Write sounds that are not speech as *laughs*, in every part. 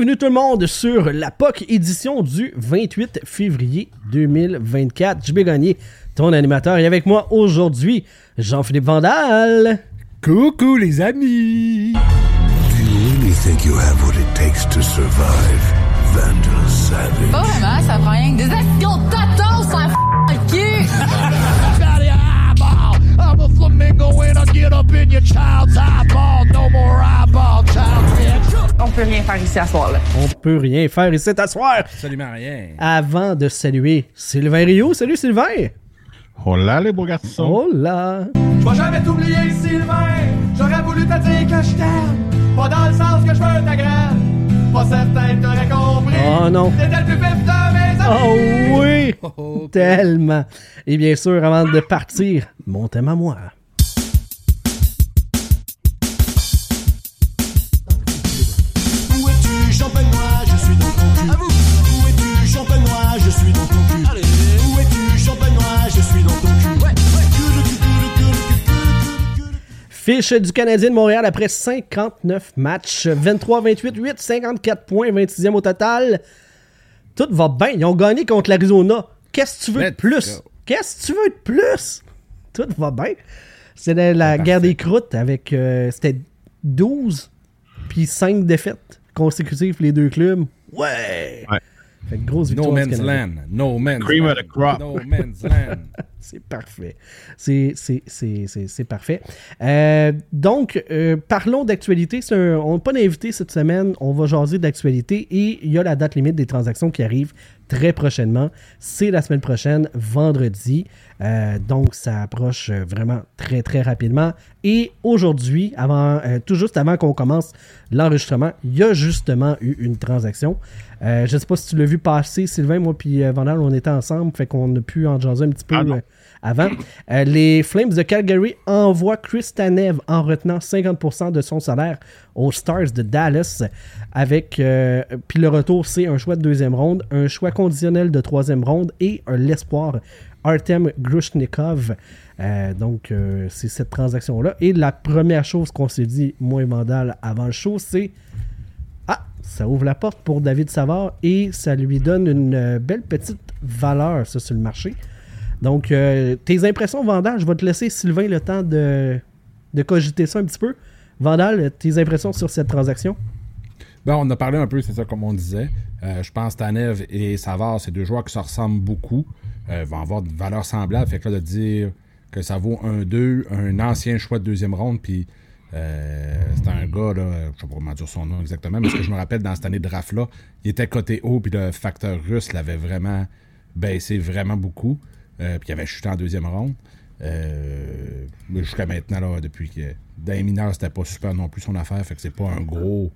Bienvenue tout le monde sur la POC édition du 28 février 2024. JB Gagné, ton animateur, et avec moi aujourd'hui, Jean-Philippe Vandal. Coucou les amis! Do you really think you have what it takes to survive, Vandal Savage? Pas vraiment, ça prend rien que des actions de le cul! out of your eyeball. I'm a flamingo and I get up in your child's eyeball. No more eyeball, child bitch. On peut rien faire ici à soir, là. On peut rien faire ici à soir. Absolument rien. Avant de saluer Sylvain Rio. Salut Sylvain! Hola les beaux garçons. Oh là! Je vais jamais t'oublier, Sylvain. J'aurais voulu te dire que je t'aime. Pas dans le sens que je veux ta graine. Pas certain que t'aurais compris. Oh non! T'étais le plus vif de mes amis. Oh oui! Oh, Tellement! Et bien sûr, avant de partir, mon thème à moi. Fiche du Canadien de Montréal après 59 matchs, 23, 28, 8, 54 points, 26e au total. Tout va bien. Ils ont gagné contre l'Arizona. Qu'est-ce que tu veux de plus? Qu'est-ce que tu veux de plus? Tout va bien. C'était la guerre des croûtes avec. euh, C'était 12 puis 5 défaites consécutives les deux clubs. Ouais! Ouais. Fait que grosse victoire. No man's land. No man's Cream land. of the crop. No man's land. *laughs* C'est parfait. C'est, parfait. Euh, donc, euh, parlons d'actualité. On n'a pas d'invité cette semaine. On va jaser d'actualité et il y a la date limite des transactions qui arrive très prochainement. C'est la semaine prochaine, vendredi. Euh, donc, ça approche vraiment très, très rapidement. Et aujourd'hui, avant, tout juste avant qu'on commence l'enregistrement, il y a justement eu une transaction. Je ne sais pas si tu l'as vu passer, Sylvain, moi puis Vandal, on était ensemble, fait qu'on a pu en jaser un petit peu Ah avant. Euh, les Flames de Calgary envoient Chris Tanev en retenant 50% de son salaire aux Stars de Dallas. Avec, euh, puis le retour, c'est un choix de deuxième ronde, un choix conditionnel de troisième ronde et l'espoir Artem Grushnikov. Euh, donc, c'est cette transaction-là. Et la première chose qu'on s'est dit, moi et Vandal, avant le show, c'est ah, ça ouvre la porte pour David Savard et ça lui donne une belle petite valeur, ça, sur le marché. Donc, euh, tes impressions, Vandal, je vais te laisser, Sylvain, le temps de, cogiter ça un petit peu. Vandal, tes impressions sur cette transaction? Ben, on a parlé un peu, c'est ça, comme on disait. Euh, je pense Tanev et Savard, c'est deux joueurs qui se ressemblent beaucoup. Euh, vont avoir de valeurs semblables. Fait que là, de dire que ça vaut un 2, un ancien choix de deuxième ronde, puis c'est un gars, là, je sais pas comment dire son nom exactement, mais ce que je me rappelle dans cette année de draft-là, il était côté haut, puis le facteur russe l'avait vraiment baissé vraiment beaucoup. Euh, puis il avait chuté en deuxième ronde. Euh, mais jusqu'à maintenant, là, depuis que dans les mineurs, c'était pas super non plus son affaire, fait que c'est pas un gros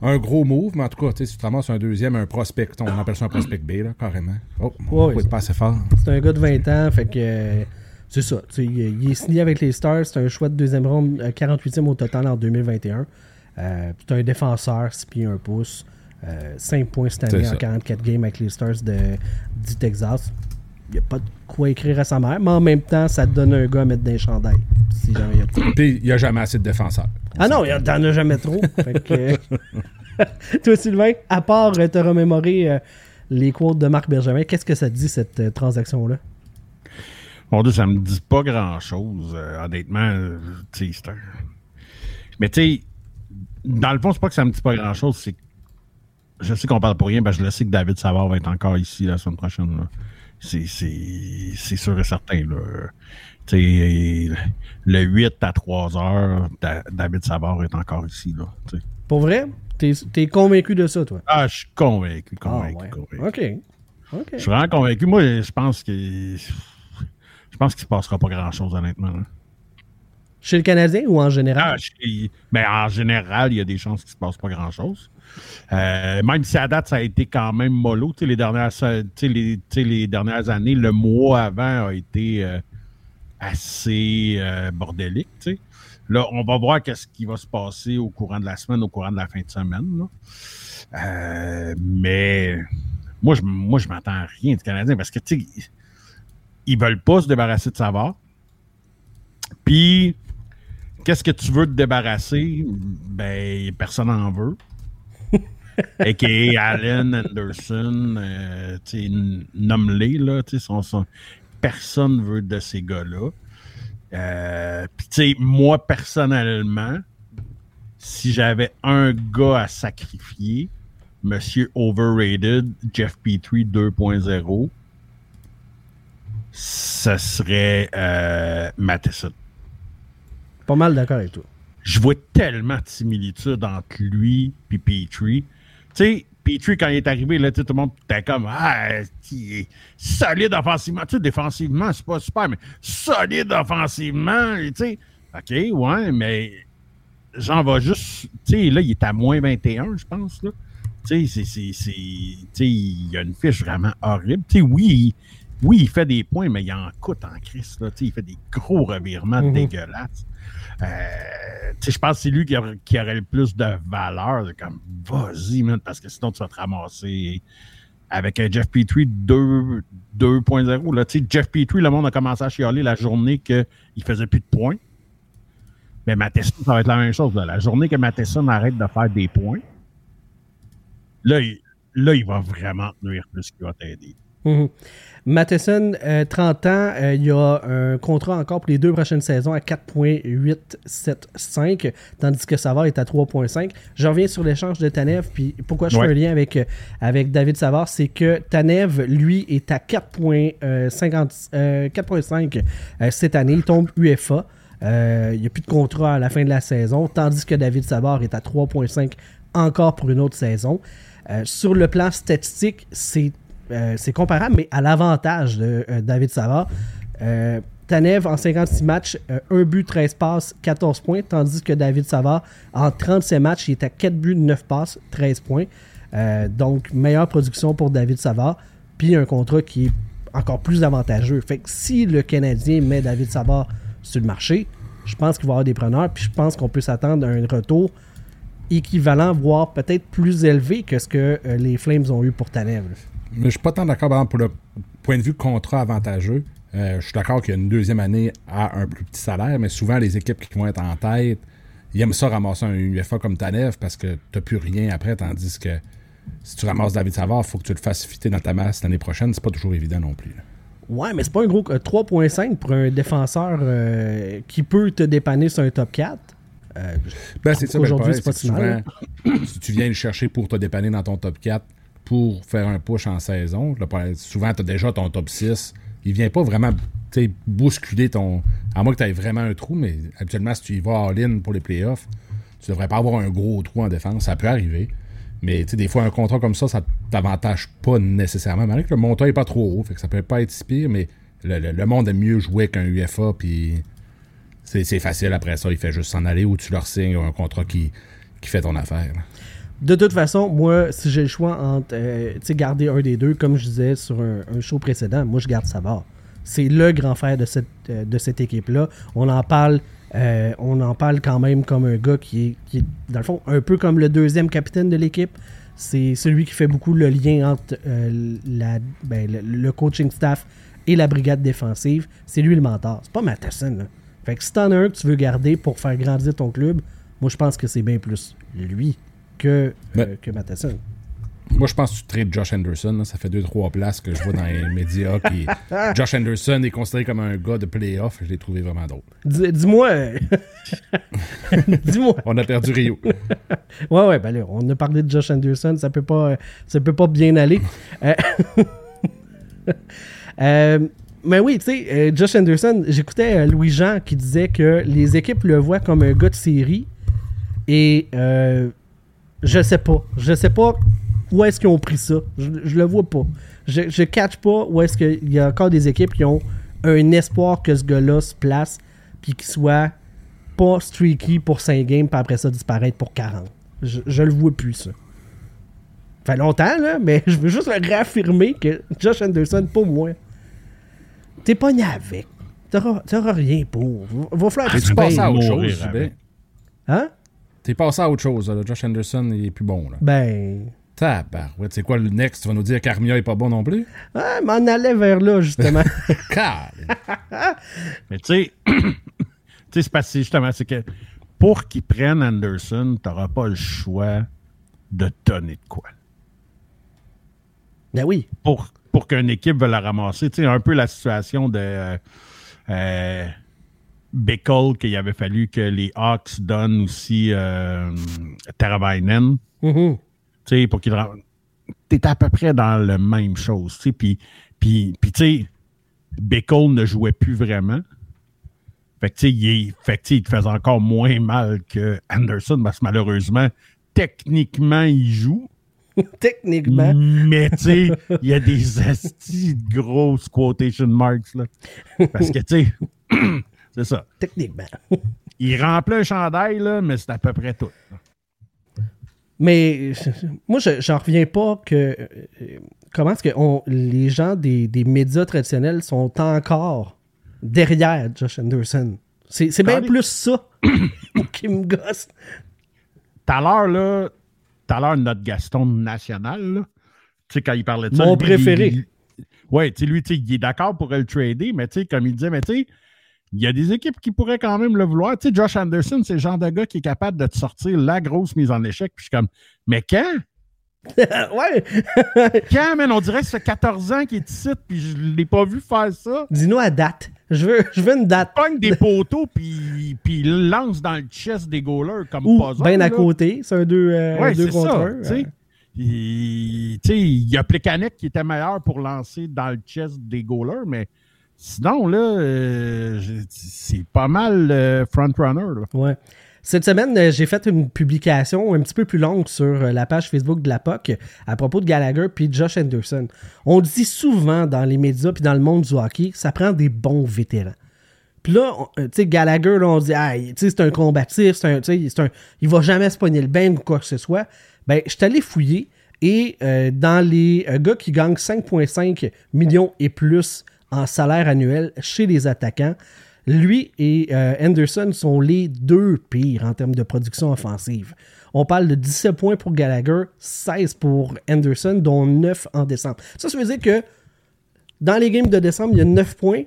un gros move, mais en tout cas, tu sais, si tu te ramasses un deuxième, un prospect, on appelle ça un prospect B, là, carrément. Oh, Ouais, est pas assez fort. C'est un gars de 20 ans, fait que euh, c'est ça. tu sais, Il, est signé avec les Stars, c'est un choix de deuxième ronde, euh, 48e au total en 2021. Euh, c'est un défenseur, 6 pieds 1 pouce, 5 points cette année en ça. 44 games avec les Stars de, du Texas. Il n'y a pas de quoi écrire à sa mère, mais en même temps, ça te donne un gars à mettre dans les chandails. Si jamais il y a de. Puis il n'y a jamais assez de défenseurs. Ah non, il y en- as jamais trop. Fait que, *laughs* Toi, Sylvain, à part euh, te remémorer euh, les quotes de Marc Bergevin, qu'est-ce que ça te dit, cette euh, transaction-là? Mon Dieu, ça me dit pas grand-chose. euh, honnêtement, euh, tu sais, c'est un... Mais tu sais, dans le fond, c'est pas que ça me dit pas grand-chose, c'est que je sais qu'on parle pour rien, ben je le sais que David Savard va être encore ici la semaine prochaine. là. C'est, sûr et certain. Là. Le 8 à 3 heures, Da- David Savard est encore ici. Là. Pour vrai? T'es es convaincu de ça, toi? ah, je suis convaincu, Ah, convaincu, ouais. convaincu. OK. Je suis vraiment convaincu. Moi, je pense que. Je pense qu'il se passera pas grand-chose, honnêtement. là. Chez le Canadien ou en général? Ah, ben, en général, il y a des chances qu'il se passe pas grand-chose. Euh, même si à date, ça a été quand même mollo. Les dernières, les, dernières années, le mois avant a été euh, assez euh, bordélique. Là, on va voir qu'est-ce qui va se passer au courant de la semaine, au courant de la fin de semaine. Euh, mais moi, je, moi, m'attends à rien du Canadien parce que, tu ils veulent pas se débarrasser de Savard. Puis, qu'est-ce que tu veux te débarrasser? Ben, personne n'en veut. a.k.a. Allen Anderson, euh, nomme-les, là, tu sais, personne veut de ces gars-là. Euh, Puis, tu sais, moi, personnellement, si j'avais un gars à sacrifier, Monsieur Overrated, Jeff Petrie 2.0, ce serait euh, Matheson. Pas mal d'accord avec toi. Je vois tellement de similitudes entre lui et Petrie. Sais, Petrie, quand il est arrivé, là, tout le monde était comme Ah, il est solide offensivement. Tu sais, défensivement, c'est pas super, mais solide offensivement. Tu sais, OK, ouais, mais j'en va juste. Tu sais, là, il est à moins 21, je pense. Là. Tu sais, il a une fiche vraiment horrible. Tu sais, oui, oui, il fait des points, mais il en coûte en crise. Là. Tu sais, il fait des gros revirements Mhm. dégueulasses. Euh, tu sais, je pense que c'est lui qui, aurait- qui aurait le plus de valeur. de comme, vas-y, parce que sinon, tu vas te ramasser avec un Jeff Petrie 2 2.0. là. Tu sais, Jeff Petrie, le monde a commencé à chialer la journée qu'il faisait plus de points. Mais Matheson, ça va être la même chose. là. La journée que Matheson arrête de faire des points, là, il, là, il va vraiment nuire plus qu'il va t'aider. Mhm. Matheson, euh, 30 ans, euh, il a un contrat encore pour les deux prochaines saisons à 4.875, tandis que Savard est à 3.5. Je reviens sur l'échange de Tanev, puis pourquoi je Ouais. fais un lien avec, euh, avec David Savard, c'est que Tanev, lui, est à 4.50, euh, 4.5 euh, cette année. Il tombe UFA. Euh, il n'y a plus de contrat à la fin de la saison, tandis que David Savard est à 3.5 encore pour une autre saison. Euh, sur le plan statistique, c'est euh, c'est comparable, mais à l'avantage de euh, David Savard. Euh, Tanev, en 56 matchs, euh, 1 but, 13 passes, 14 points, tandis que David Savard, en 37 matchs, il est à 4 buts, 9 passes, 13 points. Donc, meilleure production pour David Savard, puis un contrat qui est encore plus avantageux. Fait que si le Canadien met David Savard sur le marché, je pense qu'il va y avoir des preneurs, puis je pense qu'on peut s'attendre à un retour équivalent, voire peut-être plus élevé que ce que les Flames ont eu pour Tanev. Mais je suis pas tant d'accord, par exemple, pour le point de vue contrat avantageux. Euh, je suis d'accord qu'il y a une deuxième année à un plus petit salaire, mais souvent, les équipes qui vont être en tête, ils aiment ça ramasser un UFA comme Tanev parce que tu plus rien après, tandis que si tu ramasses David Savard, il faut que tu le fasses fitter dans ta masse l'année prochaine. C'est pas toujours évident non plus. là. Ouais, mais c'est pas un gros. euh, 3.5 pour un défenseur euh, qui peut te dépanner sur un top 4. Euh, Ben, c'est ça, ben, Aujourd'hui, c'est pas si mal. souvent, si tu viens le chercher pour te dépanner dans ton top 4 pour faire un push en saison, souvent, tu as déjà ton top 6. Il vient pas vraiment bousculer ton. À moins que tu aies vraiment un trou, mais habituellement, si tu y vas all-in pour les playoffs, tu devrais pas avoir un gros trou en défense. Ça peut arriver. Mais des fois, un contrat comme ça, ça t'avantage pas nécessairement. Malgré que le montant est pas trop haut, fait que ça peut pas être si pire, mais le, monde aime mieux jouer qu'un UFA, puis c'est c'est facile après ça. Il fait juste s'en aller ou tu leur signes un contrat qui, qui fait ton affaire. De toute façon, moi, si j'ai le choix entre euh, garder un des deux, comme je disais sur un, show précédent, moi, je garde Savard. C'est le grand frère de cette, euh, équipe-là. On en parle. euh, on en parle quand même comme un gars qui est, qui dans le fond, un peu comme le deuxième capitaine de l'équipe. C'est celui qui fait beaucoup le lien entre la, ben, le, le coaching staff et la brigade défensive. C'est lui le mentor. C'est pas Matheson. Là. Fait que si t'en as un que tu veux garder pour faire grandir ton club, moi je pense que c'est bien plus lui que, euh, Ben, que Matheson. Moi, je pense que tu traites Josh Anderson. là. Ça fait deux, trois places que je vois dans les *laughs* médias. Qui... *laughs* Josh Anderson est considéré comme un gars de playoff. Je l'ai trouvé vraiment drôle. Dis- Dis-moi. *laughs* Dis-moi. On a perdu Rio. Ouais, ouais, ben là, on a parlé de Josh Anderson, ça peut pas, euh, ça peut pas bien aller. Euh, mais oui, tu sais, Josh Anderson, j'écoutais Louis-Jean qui disait que les équipes le voient comme un gars de série et euh, je sais pas. Je sais pas où est-ce qu'ils ont pris ça. Je, je le vois pas. Je, je catch pas où est-ce qu'il y a encore des équipes qui ont un espoir que ce gars-là se place puis qu'il soit pas streaky pour 5 games puis après ça disparaître pour 40. Je, je le vois plus, ça. Ça fait longtemps, là, mais *laughs* je veux juste le réaffirmer que Josh Anderson, pour moi, t'es pas né avec. T'auras rien pour. Va- Va falloir que tu passes à autre chose. Zubin. Hein? T'es passé à autre chose. là. Josh Anderson, il est plus bon. Là. Ben. Tabarouette. C'est quoi le next? Tu vas nous dire qu'Armia est pas bon non plus? Ah, m'en allait vers là, justement. *laughs* *laughs* Mais tu sais, *clears throat* tu sais, c'est que justement, c'est que pour qu'ils prennent Anderson, tu n'auras pas le choix de donner de quoi. Ben oui. Pour, pour qu'une équipe veuille la ramasser. Tu sais, un peu la situation de euh, euh, Bickle, qu'il avait fallu que les Hawks donnent aussi euh, Teravainen. Mhm. Tu sais, pour qu'il T'es à peu près dans la même chose. Tu sais, puis, puis, puis tu sais, Bickle ne jouait plus vraiment. Fait que, tu sais, il, fait que, tu sais, il te faisait encore moins mal que Anderson, parce que malheureusement, techniquement, il joue. *laughs* Techniquement. Mais tu sais, il y a des *laughs* astis de grosses quotation marks. Là. Parce que tu sais, *clears throat* c'est ça. Techniquement. *laughs* Il remplit un chandail, là, mais c'est à peu près tout. Mais moi, je j'en reviens pas que. euh, comment est-ce que on- les gens des, des médias traditionnels sont encore derrière Josh Anderson? C'est c'est bien plus ça *coughs* qui me gosse. Tout à l'heure, là, tout à l'heure, notre Gaston national, là, tu sais, quand il parlait de ça. Mon lui, préféré. ouais, tu sais, lui, tu sais, il est d'accord pour le trader, mais tu sais, comme il disait, mais tu sais, il y a des équipes qui pourraient quand même le vouloir. Tu sais, Josh Anderson, c'est le genre de gars qui est capable de te sortir la grosse mise en échec. Puis je suis comme, mais quand? *laughs* ouais. *laughs* Quand, man? On dirait que ça fait 14 ans qu'il est ici, puis je l'ai pas vu faire ça. Dis-nous à date. Je veux, je veux une date. Pogne des poteaux, puis, puis il lance dans le chest des goalers comme Ou pas un, bien à là. côté. C'est un 2 euh, Ouais, contre ça. un. tu sais. Il tu sais, il y a Plekanec qui était meilleur pour lancer dans le chest des goalers, mais sinon, là, euh, c'est pas mal euh, front-runner. Ouais. Cette semaine, euh, j'ai fait une publication un petit peu plus longue sur euh, la page Facebook de la POC à propos de Gallagher puis Josh Anderson. On dit souvent dans les médias puis dans le monde du hockey, ça prend des bons vétérans. Puis là, tu sais, Gallagher, là, on dit, ah, c'est un combatif, c'est un, un, il va jamais se pogner le bain ou quoi que ce soit. Ben, je suis allé fouiller et dans les gars qui gagnent 5,5 millions et plus en salaire annuel chez les attaquants, lui et euh, Anderson sont les deux pires en termes de production offensive. On parle de 17 points pour Gallagher, 16 pour Anderson, dont 9 en décembre. Ça, ça veut dire que dans les games de décembre, il y a 9 points,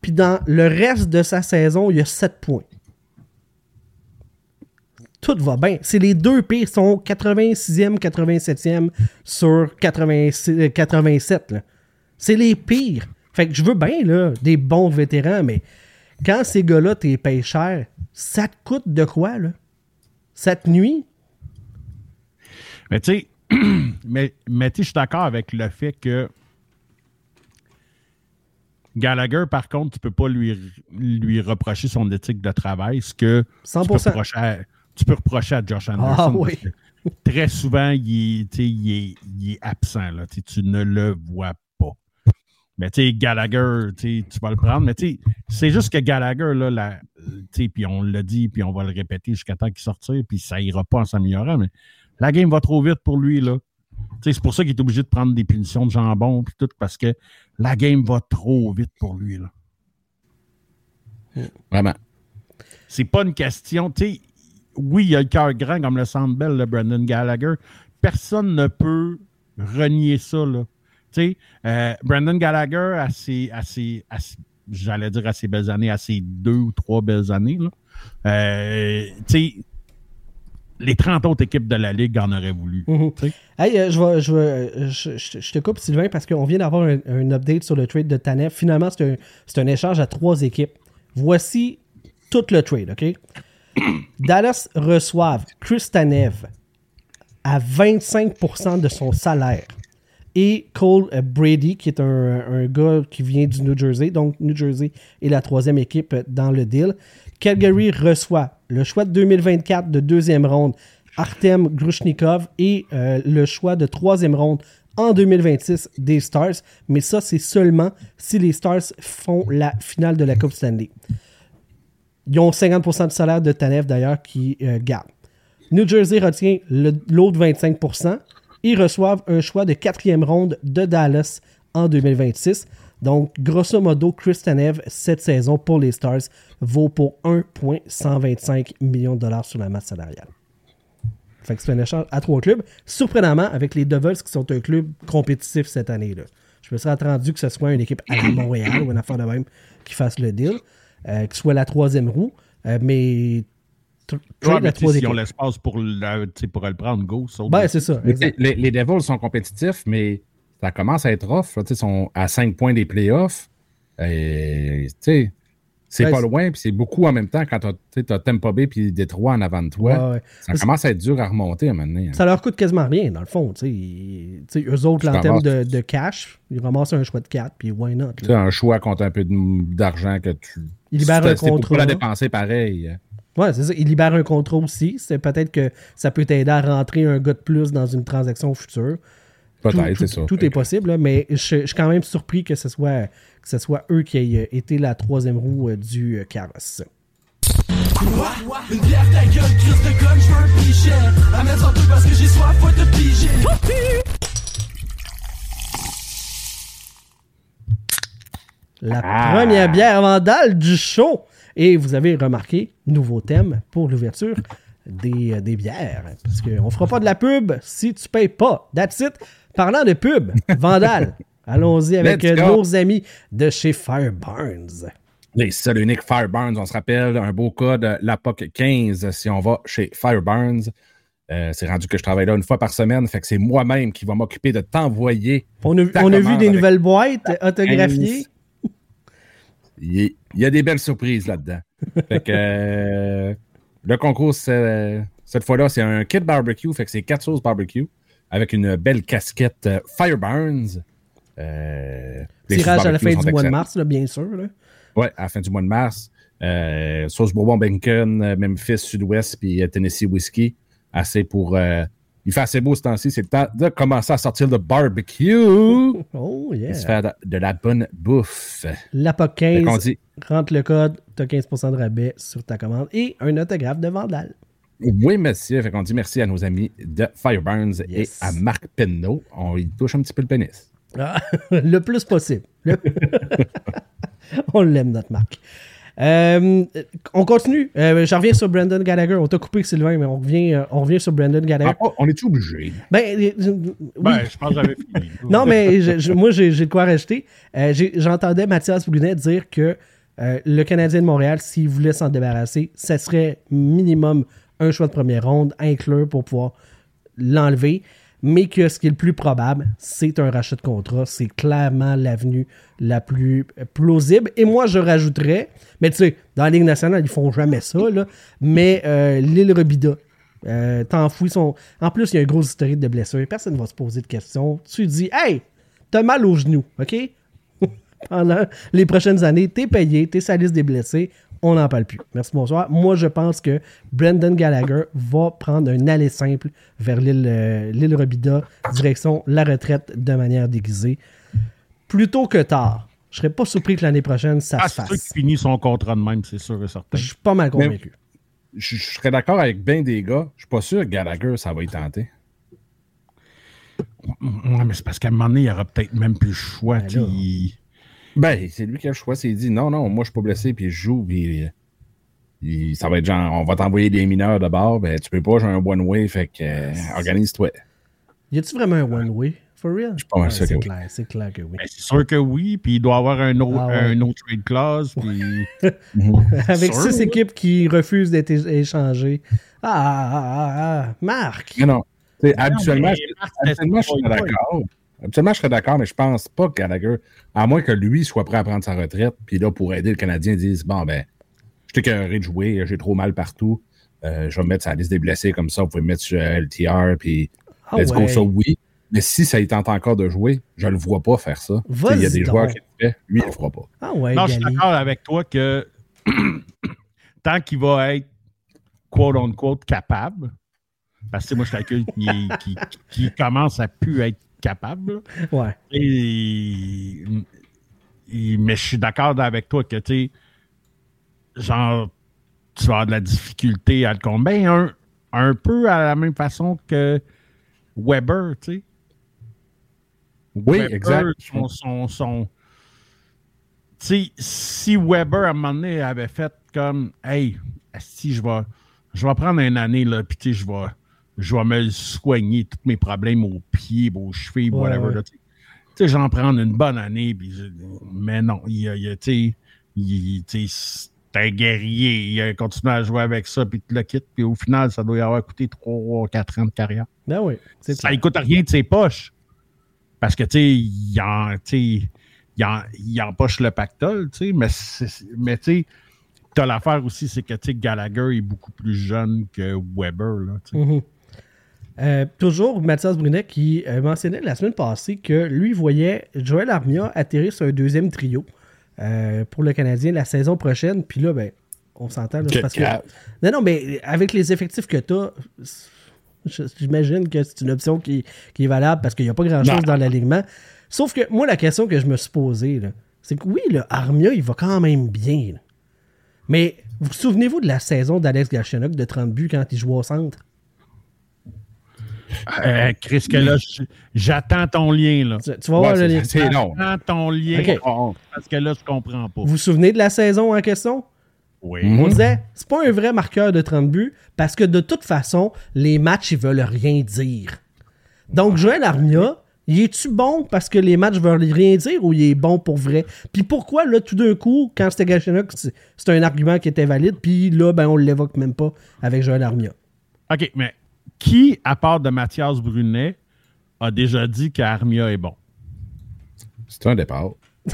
puis dans le reste de sa saison, il y a 7 points. Tout va bien. C'est les deux pires, ils sont 86e, 87e sur 86 87. là. C'est les pires. Fait que je veux bien là, des bons vétérans, mais quand ces gars-là, t'es payes cher, ça te coûte de quoi, là? Ça te nuit? Mais tu sais, *clears throat* mais, mais je suis d'accord avec le fait que Gallagher, par contre, tu peux pas lui, lui reprocher son éthique de travail, ce que tu peux 100%. reprocher à, tu peux reprocher à Josh Anderson. Ah oui. que Très souvent, il est, il est, il est absent. Là, Tu ne le vois pas. Mais tu sais, Gallagher, tu vas le prendre. Mais tu sais, c'est juste que Gallagher, là, la- tu sais, puis on l'a dit, puis on va le répéter jusqu'à temps qu'il sortira, puis ça ira pas en s'améliorant, mais la game va trop vite pour lui, là. Tu sais, c'est pour ça qu'il est obligé de prendre des punitions de jambon, puis tout, parce que la game va trop vite pour lui, là. Vraiment. C'est pas une question, tu sais, oui, il a le cœur grand comme le Centre Bell, le Brandon Gallagher. Personne ne peut renier ça, là. Tu sais, euh, Brandon Gallagher, à ses, à ses- à ses- j'allais dire à ses belles années, à ses deux ou trois belles années, euh, tu sais, les 30 autres équipes de la Ligue en auraient voulu. Mhm. Hey, euh, je, vais, je, vais, je, te coupe, Sylvain, parce qu'on vient d'avoir un, un update sur le trade de Tanev. Finalement, c'est un, un échange à trois équipes. Voici tout le trade, OK? *clears throat* Dallas reçoivent Chris Tanev à 25% de son salaire et Cole euh, Brady, qui est un, gars qui vient du New Jersey. Donc, New Jersey est la troisième équipe dans le deal. Calgary reçoit le choix de 2024 de deuxième ronde, Artem Grushnikov, et euh, le choix de troisième ronde en 2026 des Stars. Mais ça, c'est seulement si les Stars font la finale de la Coupe Stanley. Ils ont 50% du salaire de Tanev, d'ailleurs, qui euh, garde. New Jersey retient l'autre 25%. Ils reçoivent un choix de quatrième ronde de Dallas en 2026. Donc, grosso modo, Chris Tanev, cette saison pour les Stars, vaut pour 1,125 millions de dollars sur la masse salariale. Fait que c'est un échange à trois clubs. Surprenamment, avec les Devils qui sont un club compétitif cette année-là. Je me serais attendu que ce soit une équipe à Montréal ou une affaire de même qui fasse le deal, euh, qui soit la troisième roue. Euh, mais Ouais, mais si on équipes. l'espace pour, le- pour le prendre, go. Ben, c'est ça. Les, les Devils sont compétitifs, mais ça commence à être sais, Ils sont à 5 points des playoffs. Et, c'est Ouais, pas loin, puis c'est beaucoup en même temps quand tu as Tampa Bay puis Détroit en avant de toi. Ouais, ouais. Ça commence à être dur à remonter à un moment donné. hein. Ça leur coûte quasiment rien, dans le fond. tu sais. Ils- tu sais, eux autres, là, en termes de, cash, ils ramassent un choix de 4, puis why not? Là. un choix contre un peu d'argent que tu. Il libère tu- un pour la dépenser pareil. Ouais, c'est ça. Ils libèrent un contrat aussi. C'est peut-être que ça peut t'aider à rentrer un gars de plus dans une transaction future. Tout- Peut-être, c'est ça. Tout est possible, là, mais je, je suis quand même surpris que ce soit, que ce soit eux qui aient euh, été la troisième roue euh, du euh, carrosse. Quoi? Une bière ta gueule, crise de gun, je veux un pichet. Amène ça peu parce que j'ai soif, faut te piger. La Ah. première bière vandale du show. Et vous avez remarqué, nouveau thème pour l'ouverture des, euh, des bières. Parce qu'on ne fera pas de la pub si tu payes pas. That's it. Parlant de pub, *laughs* vandale, allons-y avec euh, nos amis de chez Fireburns. Les seuls uniques Fireburns, on se rappelle, un beau code, la POC 15, si on va chez Fireburns. Euh, c'est rendu que je travaille là une fois par semaine, fait que c'est moi-même qui va m'occuper de t'envoyer. On a, on a vu des nouvelles boîtes autographiées. 15. Il y, il y a des belles surprises là-dedans. Fait que euh, le concours, c'est- cette fois-là, c'est un kit barbecue, fait que c'est quatre sauces barbecue avec une belle casquette euh, Fireburns. Euh, Tirage à la fin du mois de mars, là, bien sûr. là. Ouais, à la fin du mois de mars. Euh, sauce Bourbon Bacon, euh, Memphis Sud-Ouest, puis euh, Tennessee Whiskey. Assez pour. euh, il fait assez beau ce temps-ci. C'est le temps de commencer à sortir le barbecue Oh, et yeah. se faire de, de la bonne bouffe. La POC Fait qu'on 15, dit, rentre le code, tu as 15% de rabais sur ta commande et un autographe de vandale. oui, monsieur. Fait qu'on dit merci à nos amis de Fireburns Yes. et à Marc Penneau. On y touche un petit peu le pénis. Ah, *laughs* le plus possible. Le- *laughs* on l'aime, notre marque. Euh, on continue. Euh, je reviens sur Brandon Gallagher. On t'a coupé, Sylvain, mais on revient, euh, on revient sur Brandon Gallagher. Ah, on est-tu obligé? Ben, euh, oui. Ben, je pense que j'avais fini. Non, mais je- je- moi, j'ai de quoi rajouter. Euh, J'entendais Mathias Brunet dire que euh, le Canadien de Montréal, s'il voulait s'en débarrasser, ça serait minimum un choix de première ronde inclure pour pouvoir l'enlever. Mais que ce qui est le plus probable, c'est un rachat de contrat. C'est clairement l'avenue la plus euh, plausible. Et moi, je rajouterais, mais tu sais, dans la Ligue nationale, ils font jamais ça, mais euh, l'île Robida, euh, T'enfouis son. En plus, il y a un gros historique de blessures. Personne ne va se poser de questions. Tu dis, hey, t'as mal au genou, OK? Pendant les prochaines années, t'es payé, t'es sa liste des blessés. On n'en parle plus. Merci, bonsoir. Moi, je pense que Brendan Gallagher va prendre un aller simple vers l'île euh, l'île Robida, direction la retraite de manière déguisée. Plutôt que tard. Je serais pas surpris que l'année prochaine, ça Ah, se c'est sûr fasse. qu'il finit son contrat de même, c'est sûr et certain. Je suis pas mal convaincu. Je, je serais d'accord avec bien des gars. Je suis pas sûr que Gallagher, ça va y tenter. Ouais, mais c'est parce qu'à un moment donné, il n'y aura peut-être même plus le choix. Ben là. il- Ben, c'est lui qui a le choix. C'est dit non, non, moi je suis pas blessé, puis je joue, puis euh, il- ça va être genre, on va t'envoyer des mineurs d'abord. Ben, tu peux pas, j'ai un one-way, fait que euh, organise-toi. Y a-tu vraiment un one-way? For real? Je suis pas mal sûr que c'est oui. clair, c'est clair que oui. Ben, c'est sûr que oui, puis il doit avoir un autre, Ah ouais. un autre trade clause, puis... *laughs* Avec sûr, six ouais. équipes qui refusent d'être échangées. Ah, ah, ah, ah, Marc! Mais non. Tu sais, habituellement, mais Marc, habituellement, je c'est pas- d'accord. Habituellement, je serais d'accord, mais je pense pas que Gallagher, à moins que lui soit prêt à prendre sa retraite, puis là, pour aider le Canadien, dise Bon, ben, je t'ai carré de jouer, j'ai trop mal partout, euh, je vais me mettre sur la liste des blessés comme ça, vous pouvez me mettre sur LTR, puis Ah let's go, ça, oui. Mais si ça tente encore de jouer, je le vois pas faire ça. Il y a des joueurs qui le font, lui, il le fera pas. Ah ouais, Non, je suis d'accord avec toi que *coughs* tant qu'il va être quote-unquote capable, parce que moi, je calcule qu'il commence à plus être capable, Ouais. et, et- mais je suis d'accord avec toi que, tu sais, genre, tu vas avoir de la difficulté à le combattre. Ben, un, un peu à la même façon que Weber, tu sais. Oui, Weber, exact. Son, son, son- Tu sais, si Weber, à un moment donné, avait fait comme Hey, si je vais, je vais prendre une année, là, puis je vais, je vais me soigner tous mes problèmes aux pieds, aux chevilles, Ouais, whatever. ouais. tu sais. J'en prendre une bonne année, puis je- mais non, il, il un guerrier. Il a continué à jouer avec ça, puis tu le quittes, puis au final, ça doit y avoir coûté 3-4 ans de carrière. Ben oui, c'est Ça ne coûte rien de ses poches. Parce que, tu sais, il en, il en, il empoche le pactole, tu sais, mais, tu sais, t'as l'affaire aussi, c'est que, tu sais, Gallagher est beaucoup plus jeune que Weber, là, tu sais. Mhm. Euh, toujours Mathias Brunet qui euh, mentionnait la semaine passée que lui voyait Joël Armia atterrir sur un deuxième trio euh, pour le Canadien la saison prochaine. Puis là, ben, on s'entend. parce que-. Non, non, mais avec les effectifs que tu as, j'imagine que c'est une option qui, qui est valable parce qu'il n'y a pas grand-chose dans l'alignement. Sauf que moi, la question que je me suis posée, c'est que oui, le Armia, il va quand même bien. là. Mais vous souvenez-vous de la saison d'Alex Galchenyuk de 30 buts quand il jouait au centre? Euh, Chris, que là, j'attends ton lien, là. Tu, tu vas voir Ouais, le lien. c'est long. J'attends ton lien. Oh, parce que là, je comprends pas. Vous vous souvenez de la saison en question? Oui. On disait, c'est pas un vrai marqueur de 30 buts parce que de toute façon, les matchs, ils veulent rien dire. Donc, Joël Armia, il est-tu bon parce que les matchs veulent rien dire ou il est bon pour vrai? Puis pourquoi, là, tout d'un coup, quand c'était Galchenyuk, c'est c'est un argument qui était valide, puis là, ben, on l'évoque même pas avec Joël Armia. OK, mais qui, à part de Mathias Brunet, a déjà dit qu'Armia est bon? C'est un départ. *laughs*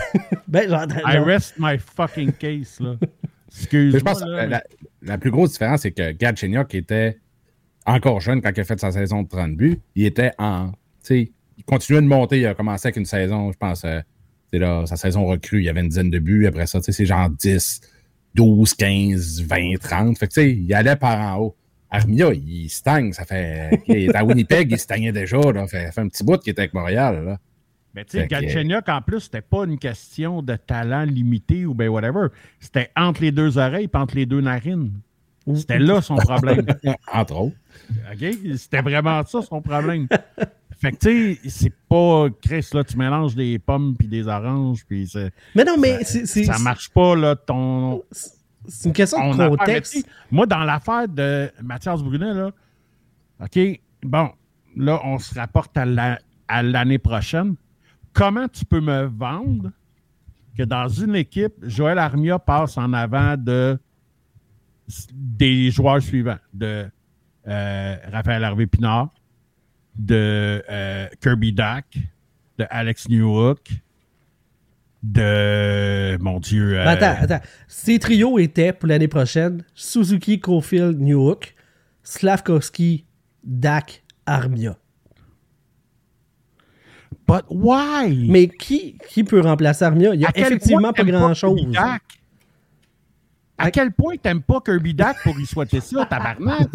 Ben, genre, I rest my fucking case, là. Excuse-moi. je pense que la, la plus grosse différence, c'est que Galchenyuk était encore jeune quand il a fait sa saison de 30 buts. Il était en. Tu sais, il continuait de monter. Il a commencé avec une saison, je pense, euh, c'est là, sa saison recrue. Il y avait une dizaine de buts. Après ça, tu sais, c'est genre 10, 12, 15, 20, 30. Fait que, tu sais, il allait par en haut. Armia, il stagne. Ça fait. Il est à Winnipeg, il stagnait déjà. Là, fait, ça fait un petit bout qu'il était avec Montréal. Là. Mais tu sais, Galchenyuk, en plus, c'était pas une question de talent limité ou ben whatever. C'était entre les deux oreilles et entre les deux narines. C'était là son problème. *laughs* Entre autres. OK? C'était vraiment ça son problème. Fait que, tu sais, c'est pas, Chris, là, tu mélanges des pommes puis des oranges, puis c'est- Mais non, mais c'est- c'est ça marche pas, là, ton. C'est une question de contexte. Moi, dans l'affaire de Mathias Brunet, là, OK, bon, là, on se rapporte à la- à l'année prochaine. Comment tu peux me vendre que dans une équipe, Joël Armia passe en avant de des joueurs suivants, de euh, Raphaël Harvey Pinard, de euh, Kirby Dack, de Alex Newhook, de mon Dieu. euh, Attends, attends. Ces trios étaient pour l'année prochaine Suzuki, Cofield, Newhook, Slavkovski, Dak, Armia. But why? Mais qui, qui peut remplacer Armia? Il y a effectivement pas grand-chose. À quel point t'aimes pas Kirby Dack pour y souhaiter ça, *laughs* tabarnak?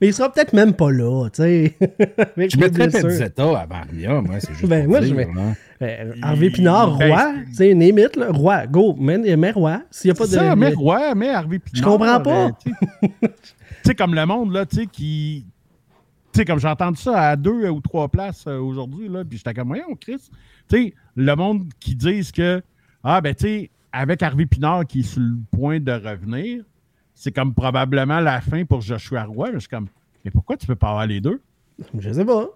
Mais il sera peut-être même pas là, tu sais. *laughs* Je mettrais. Pezzetta avant Armia, moi, c'est juste. Ben, moi, dire, je vais- vraiment. Ben, Harvey Pinard, Ben, roi, tu sais, it, là, roi, go, mais, mais roi. S'il n'y a pas de. ça, mais ouais, mais Harvey Pinard. Je comprends pas. euh, Tu sais- *laughs* tu sais, comme le monde, là, tu sais, qui. Tu sais, comme j'ai entendu ça à deux ou trois places euh, aujourd'hui, là, puis j'étais comme, voyons, Chris. Tu sais, le monde qui disent que, ah, ben, tu sais, avec Harvey Pinard qui est sur le point de revenir, c'est comme probablement la fin pour Joshua Roy. Mais je suis comme, mais pourquoi tu peux pas avoir les deux? Je sais pas.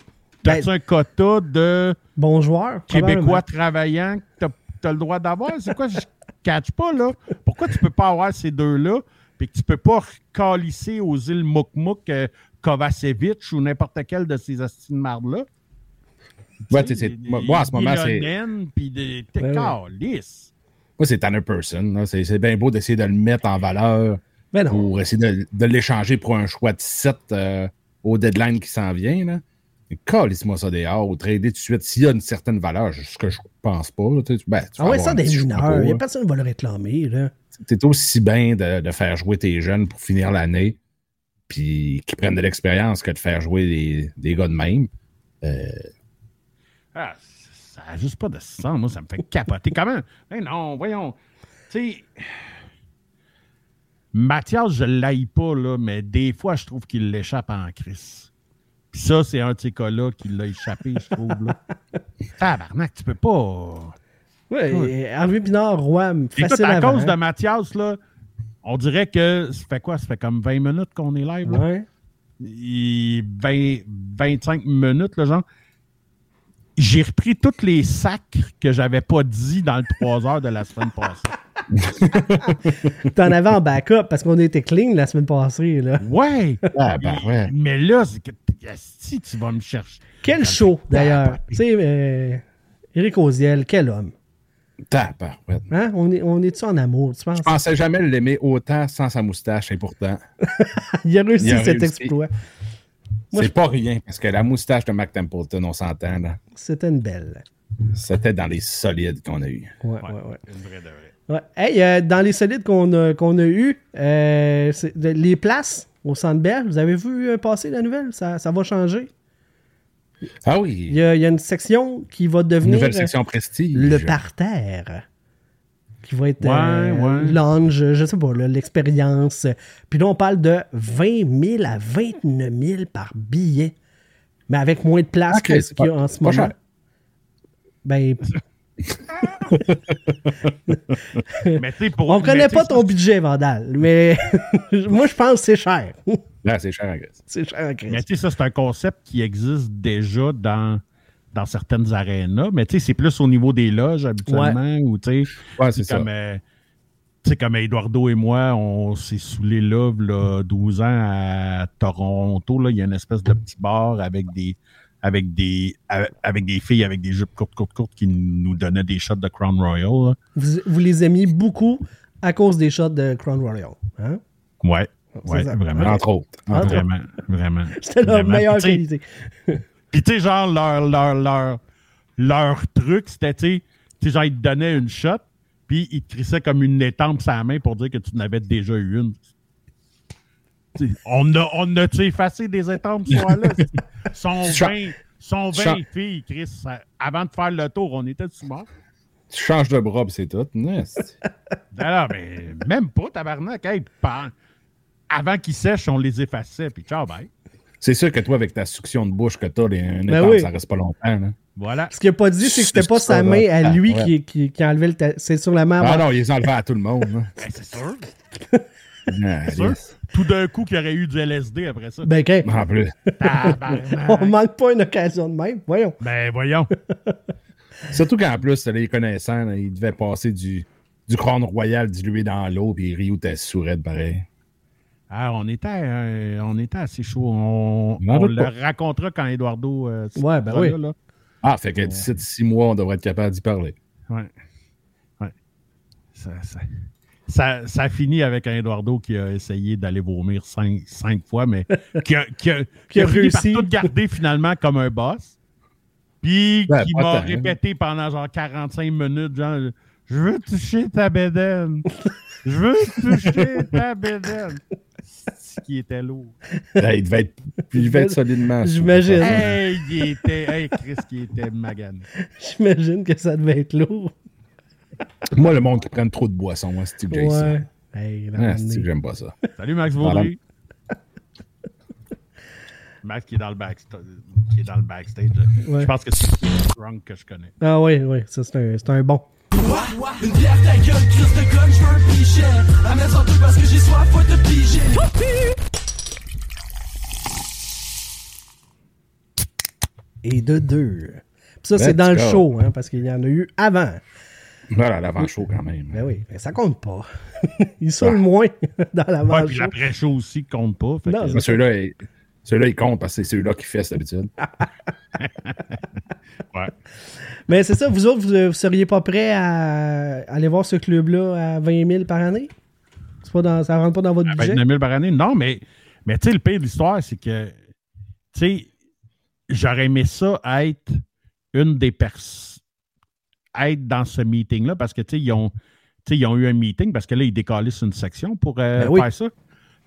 T'as-tu Ben, un quota de bon joueur. Québécois travaillants que tu as, le droit d'avoir? C'est quoi? Je catch pas, là. Pourquoi tu peux pas avoir ces deux-là puis que tu peux pas calisser aux îles Mouk-Mouk, euh, Kovacevic ou n'importe quel de ces astuces de marde-là? Ouais, tu sais, c'est- moi, en ce moment, c'est. Puis des... T'es Ouais, ouais. Moi, c'est Tanner Person. C'est c'est bien beau d'essayer de le mettre en valeur Mais non. pour essayer de, de l'échanger pour un choix de 7 au deadline qui s'en vient. Là. Calisse-moi ça dehors ou trader tout de suite s'il y a une certaine valeur, ce que je pense pas. là, ben, tu Ah ouais, ça des mineurs. choix, Il n'y a là. personne qui va le réclamer, là. C'est aussi bien de, de faire jouer tes jeunes pour finir l'année, puis qu'ils prennent de l'expérience que de faire jouer des, des gars de même. Ah, n'a juste pas de sens. Moi, ça me fait capoter. Comment? Ben non, voyons. Tu sais, Mathias, je ne l'aille pas, là, mais des fois, je trouve qu'il l'échappe en crise. Puis ça, c'est un de ces cas-là qui l'a échappé, je trouve. Là. *laughs* Tabarnak, tu peux pas. Ouais, Harvey Pinard, roi, facile Écoute, à avant. cause de Mathias, là, on dirait que ça fait quoi? Ça fait comme 20 minutes qu'on est live. Là? Ouais. Il- 20, 25 minutes, là, genre. J'ai repris tous les sacs que j'avais pas dit dans le 3 heures de la semaine passée. *laughs* T'en avais en backup parce qu'on était clean la semaine passée. Là. Ouais! Ah, ben, ouais. Mais là, c'est que si tu vas me chercher. Quel show, d'ailleurs. Tu sais, euh, Éric Oziel, quel homme. Tabarouette. Hein? On est, on est-tu en amour, tu penses? Je pensais jamais l'aimer autant sans sa moustache, et pourtant, *laughs* Il a réussi Il a cet réussi. exploit. Moi, c'est je- pas rien, parce que la moustache de Mac Templeton, on s'entend, là, C'était une belle. c'était dans les solides qu'on a eu. Ouais, ouais, ouais. Une vraie de vraie. Ouais. Hey, euh, dans les solides qu'on a, qu'on a eu, euh, c'est- de- les places au Centre Bell, vous avez vu euh, passer la nouvelle? Ça, ça va changer. Ah Il oui, y, a, il y a une section qui va une devenir nouvelle euh, section prestige. le parterre. Qui va être Ouais, euh, ouais. lounge, je sais pas, l'expérience. Puis là, on parle de 20 000 à 29 000 par billet. Mais avec moins de place Ok, que ce qu'il y a en ce moment. cher. Ben, *laughs* Mais pour. on connaît pas ton budget, Vandal. Mais *laughs* moi, je pense que c'est cher. C'est cher en Grèce. c'est cher, Chris. Mais tu sais, ça, c'est un concept qui existe déjà dans, dans certaines arénas. Mais tu sais, c'est plus au niveau des loges habituellement. Ou tu sais, Ouais, c'est comme. euh, comme Eduardo et moi, on s'est saoulés là, là, 12 ans à Toronto. Là, il y a une espèce de petit bar avec des, avec des, avec des filles avec des jupes courtes, courtes, courtes qui nous donnaient des shots de Crown Royal. Vous, vous les aimiez beaucoup à cause des shots de Crown Royal. Hein? Ouais, ouais, ça. vraiment. Entre autres. Entre autres. Vraiment, vraiment. *laughs* C'était leur Vraiment. meilleure qualité. Puis, tu sais, genre, leur, leur, leur, leur truc, c'était, tu sais, genre, ils te donnaient une shot, puis ils te crissaient comme une étampe la main pour dire que tu n'avais déjà eu une. On a, on a, tu effacé des étampes ce soir-là. Cha- 20, sont 20 Cha- filles, Chris. avant de faire le tour, on était sous mort. Tu changes de bras, c'est tout. Yes. *laughs* Alors, mais même pas, tabarnak. Hey, avant qu'ils sèchent, on les effaçait, puis ciao, bye. C'est sûr que toi, avec ta succion de bouche que t'as, les- un Ben oui. ça reste pas longtemps. Là. Voilà. Ce qu'il n'a pas dit, c'est que c'était pas sa main à lui Ah, qui, qui, qui enlevait le. ta- C'est sur la main. Ah non, ils les enlevaient à tout le monde. Ben, c'est sûr. *laughs* Ah, sûr. Tout d'un coup, qu'il y aurait eu du LSD après ça. Ben, OK. En plus. *laughs* On manque pas une occasion de même. Voyons. Ben, voyons. *laughs* Surtout qu'en plus, les connaissants, là, ils devaient passer du, du Crown Royal dilué dans l'eau, puis Rio était sourd pareil. Ah, on était, euh, on était assez chaud. On, le pas. racontera quand Eduardo. euh, Ouais, ben oui. là, là. Ah, fait que d'ici six mois, on devrait être capable d'y parler. Ouais. Ouais. Ça, ça, ça, ça a fini avec un Eduardo qui a essayé d'aller vomir cinq, cinq fois, mais *laughs* qui a, qui a, qui a Qui a fini par réussi. tout garder finalement comme un boss. Puis Ouais, qui m'a hein. répété pendant genre 45 minutes, genre, je veux toucher ta bédaine. Je veux toucher ta bédaine. Ce qui était lourd. Il, devait être, il devait être solidement. J'imagine. Hey, il était, hey, Chris, qui était magane. J'imagine que ça devait être lourd. Moi, le monde qui prenne trop de boissons, moi, ça? Ouais. Hey, Ah, que j'aime pas ça? Salut Max Voilà. Vaudry. Max qui est dans le backstage. Qui est dans le backstage. Ouais. Je pense que c'est le plus drunk que je connais. Ah oui, oui, ça c'est un, c'est un bon. Une bière ta gueule, crise de conne, je veux un pichet. Amène son truc parce que j'ai soif, faut te piger. Et de deux. Puis ça, c'est dans le show, hein, parce qu'il y en a eu avant. Voilà, l'avant-show quand même. Ben oui, mais ça compte pas. Ils sont le moins *laughs* dans Ouais, l'avant puis show. l'après-show aussi compte pas. fait Non, que- ceux-là, ceux-là, ils comptent parce que c'est ceux-là qui fait d'habitude. *laughs* ouais. Mais c'est ça, vous autres, vous, vous seriez pas prêts à aller voir ce club-là à 20 000 par année? C'est pas dans, ça rentre pas dans votre À budget? 29 000 par année? Non, mais, mais tu sais, le pire de l'histoire, c'est que, tu sais, j'aurais aimé ça être une des personnes, être dans ce meeting-là, parce que, tu sais, ils ont, tu sais, ils ont eu un meeting, parce que là, ils décalissent une section pour euh, Ben oui. faire ça.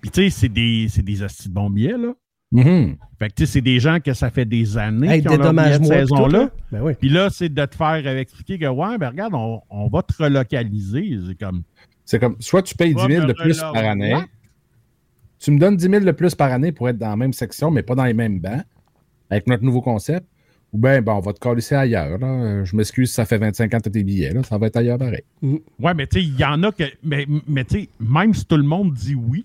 Puis, tu sais, c'est des, c'est des hosties de bons billets, là. Mhm. Fait que, tu sais, c'est des gens que ça fait des années Hey, qui ont puis tout, saison-là. là. Ben oui. Puis là, c'est de te faire euh, expliquer que, ouais, ben regarde, on, on va te relocaliser. C'est comme, C'est comme, soit tu payes 10 000 de plus par année, tu me donnes 10 000 de plus par année pour être dans la même section, mais pas dans les mêmes bancs, avec notre nouveau concept, ou bien, ben, on va te coller ailleurs. Là. Je m'excuse si ça fait 25 ans que tu tes billets, là. ça va être ailleurs pareil. Ouais, mais tu sais, il y en a que. Mais, mais tu sais, même si tout le monde dit oui,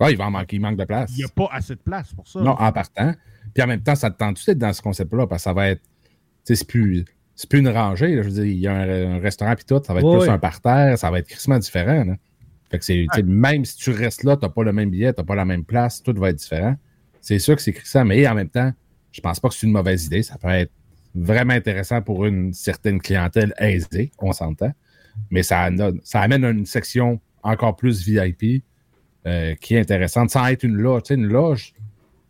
Ah, il va en manquer, il manque de place. il n'y a pas assez de place pour ça. Non, en partant. Puis en même temps, ça te tente-tu d'être dans ce concept-là, parce que ça va être. Tu sais, c'est plus. plus une rangée. là. Je veux dire, il y a un, un restaurant puis tout, ça va être plus un parterre, ça va être crissement différent. là. Fait que c'est, tu même si tu restes là, t'as pas le même billet, t'as pas la même place, tout va être différent. C'est sûr que c'est crissant, mais en même temps, je pense pas que c'est une mauvaise idée. Ça peut être vraiment intéressant pour une certaine clientèle aisée, on s'entend. Mais ça, ça amène une section encore plus VIP euh, qui est intéressante sans être une loge. Tu sais, une loge,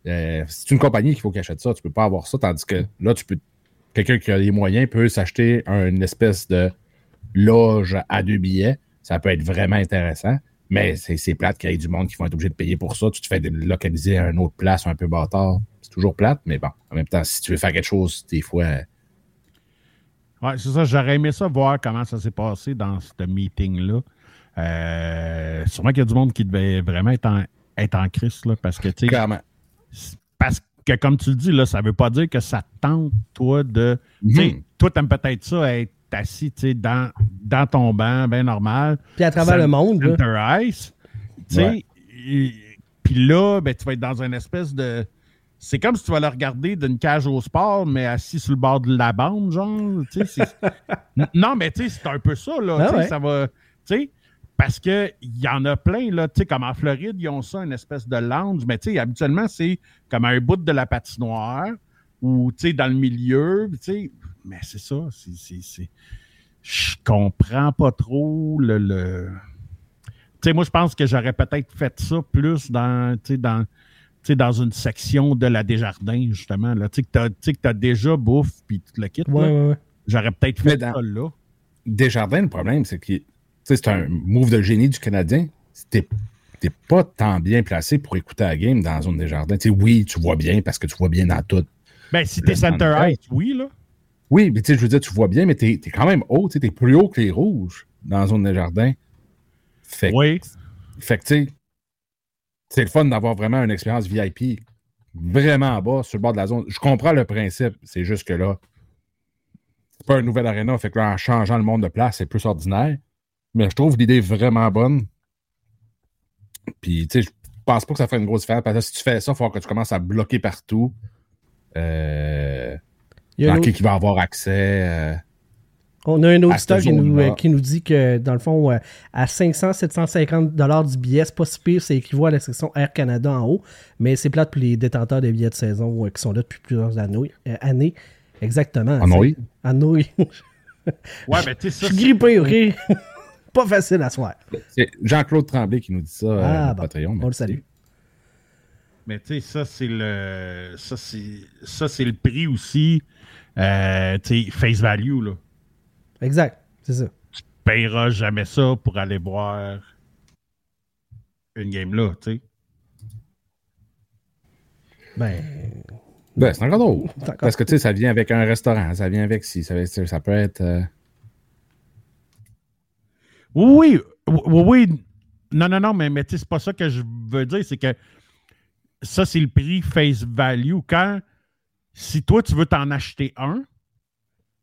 euh, c'est une compagnie qu'il faut qu'elle achète ça. Tu peux pas avoir ça, tandis que là, tu peux. Quelqu'un qui a les moyens peut s'acheter un- une espèce de loge à deux billets. Ça peut être vraiment intéressant. Mais c'est plate qu'il y ait du monde qui vont être obligés de payer pour ça. Tu te fais localiser à une autre place un peu bâtard. C'est toujours plate, mais bon, en même temps, si tu veux faire quelque chose, des fois. euh, Ouais, c'est ça. J'aurais aimé ça voir comment ça s'est passé dans ce meeting-là. Euh, sûrement qu'il y a du monde qui devait vraiment être en, être en crise, là, parce que, tu sais, parce que, comme tu le dis, là, ça veut pas dire que ça te tente, toi, de. Tu sais, Mhm. toi, t'aimes peut-être ça, être assis, tu sais, dans, dans ton banc, bien normal. Puis à travers le monde, Ice. Tu sais, Ouais. et- puis là, ben, tu vas être dans une espèce de. C'est comme si tu vas le regarder d'une cage au sport, mais assis sur le bord de la bande, genre. *laughs* non, mais tu sais, c'est un peu ça, là. Ah ouais. Ça va. Tu sais, parce qu'il y en a plein, là. Tu sais, comme en Floride, ils ont ça, une espèce de lounge, mais tu sais, habituellement, c'est comme un bout de la patinoire ou, tu sais, dans le milieu, tu sais. Mais c'est ça, c'est- Je comprends pas trop le. le... Tu sais, moi, je pense que j'aurais peut-être fait ça plus dans, tu sais, dans, dans une section de la Desjardins, justement. Là. Tu sais, que t'as- tu as déjà bouffe, puis tu te le quittes. Ouais, ouais, ouais. J'aurais peut-être fait dans- ça là. Desjardins, le problème, c'est que c'est un move de génie du Canadien. T'es t'es pas tant bien placé pour écouter la game dans la zone des jardins. Oui, tu vois bien parce que tu vois bien dans tout. Ben, si t'es Center. Ice, oui, là. Oui, mais tu sais, je veux dire, tu vois bien, mais t'es es quand même haut. Tu es plus haut que les rouges dans la zone des jardins. Fait, Oui. fait que, tu sais, c'est le fun d'avoir vraiment une expérience VIP vraiment bas sur le bord de la zone. Je comprends le principe. C'est juste que là, c'est pas un nouvel aréna. Fait que là, en changeant le monde de place, c'est plus ordinaire. Mais je trouve l'idée vraiment bonne. Puis, tu sais, je pense pas que ça ferait une grosse différence. Parce que si tu fais ça, il faut que tu commences à bloquer partout. Euh, Il y a dans qui, autre- qui va avoir accès. euh, On a un auditeur qui nous, euh, qui nous dit que, dans le fond, euh, à 500-750 du billet, c'est pas si pire, ça équivaut à la section Air Canada en haut, mais c'est plate pour les détenteurs des billets de saison euh, qui sont là depuis plusieurs années. euh, années. Exactement. En oui. En oui. Ouais, mais tu sais, Je ça. suis grippé, OK? Pas facile à soir. c'est Jean-Claude Tremblay qui nous dit ça euh, Ah, à bon. Patreon. On le salue. Mais tu sais, ça, c'est le. Ça, c'est. Ça, c'est le prix aussi. Euh, tu sais, face value, là. Exact. C'est ça. Tu payeras jamais ça pour aller voir une game là, tu sais. Ben, Ben, c'est encore drôle. Parce que tu sais, ça vient avec un restaurant, ça vient avec si, ça, ça peut être. euh, Oui, oui. Non, non, non, mais, mais tu sais, c'est pas ça que je veux dire. C'est que ça, c'est le prix face value. Quand, si toi, tu veux t'en acheter un,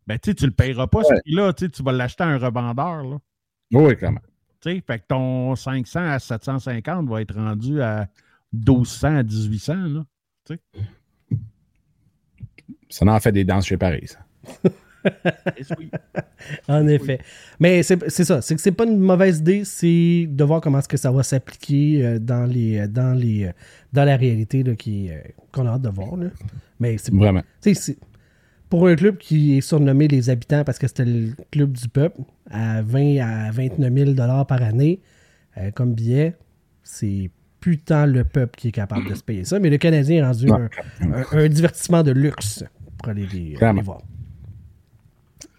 ben, tu sais, tu le payeras pas, ce Ouais. prix-là. Tu vas l'acheter à un revendeur, là. Oui, clairement. Tu sais, fait que ton 500 à 750 va être rendu à 1200 à 1800, là. Ça en fait des danses chez Paris. ça. *laughs* *laughs* En effet. Mais c'est c'est ça. C'est que c'est pas une mauvaise idée, c'est de voir comment est-ce que ça va s'appliquer euh, dans les euh, dans les euh, dans la réalité qu'on a hâte de voir. là. Mais c'est Vraiment. pour un club qui est surnommé les habitants parce que c'était le club du peuple à 20 à 29 000 dollars par année euh, comme billet, c'est putain le peuple qui est capable de se payer ça. Mais le Canadien est rendu un, un- un divertissement de luxe pour aller les voir.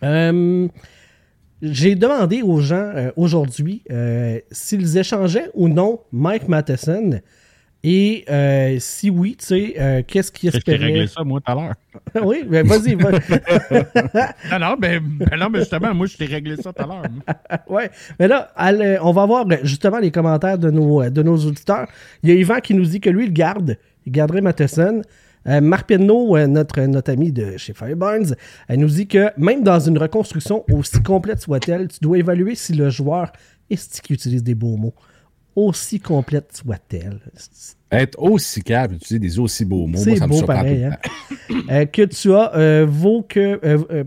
Euh, j'ai demandé aux gens euh, aujourd'hui euh, s'ils échangeaient ou non Mike Matheson et euh, si oui, tu sais, qu'est-ce qu'ils que j'ai espéraient? réglé ça, moi, tout à l'heure? *laughs* oui, ben vas-y, va- *laughs* Non, non, ben, ben non, mais justement, moi, je t'ai réglé ça tout à l'heure. *laughs* ouais. Mais là, allez, on va voir euh, justement les commentaires de nos, de nos auditeurs. Il y a Yvan qui nous dit que lui, il garde. Il garderait Matheson. Euh, Marc Penneau, euh, notre, notre ami de chez Fireburns, elle nous dit que même dans une reconstruction aussi complète soit-elle, tu dois évaluer si le joueur est qui utilise des beaux mots. Aussi complète soit-elle. Être aussi capable d'utiliser des aussi beaux mots, moi, ça me surprend pareil, hein? *laughs* Euh, que tu as euh, vaut que. euh, euh,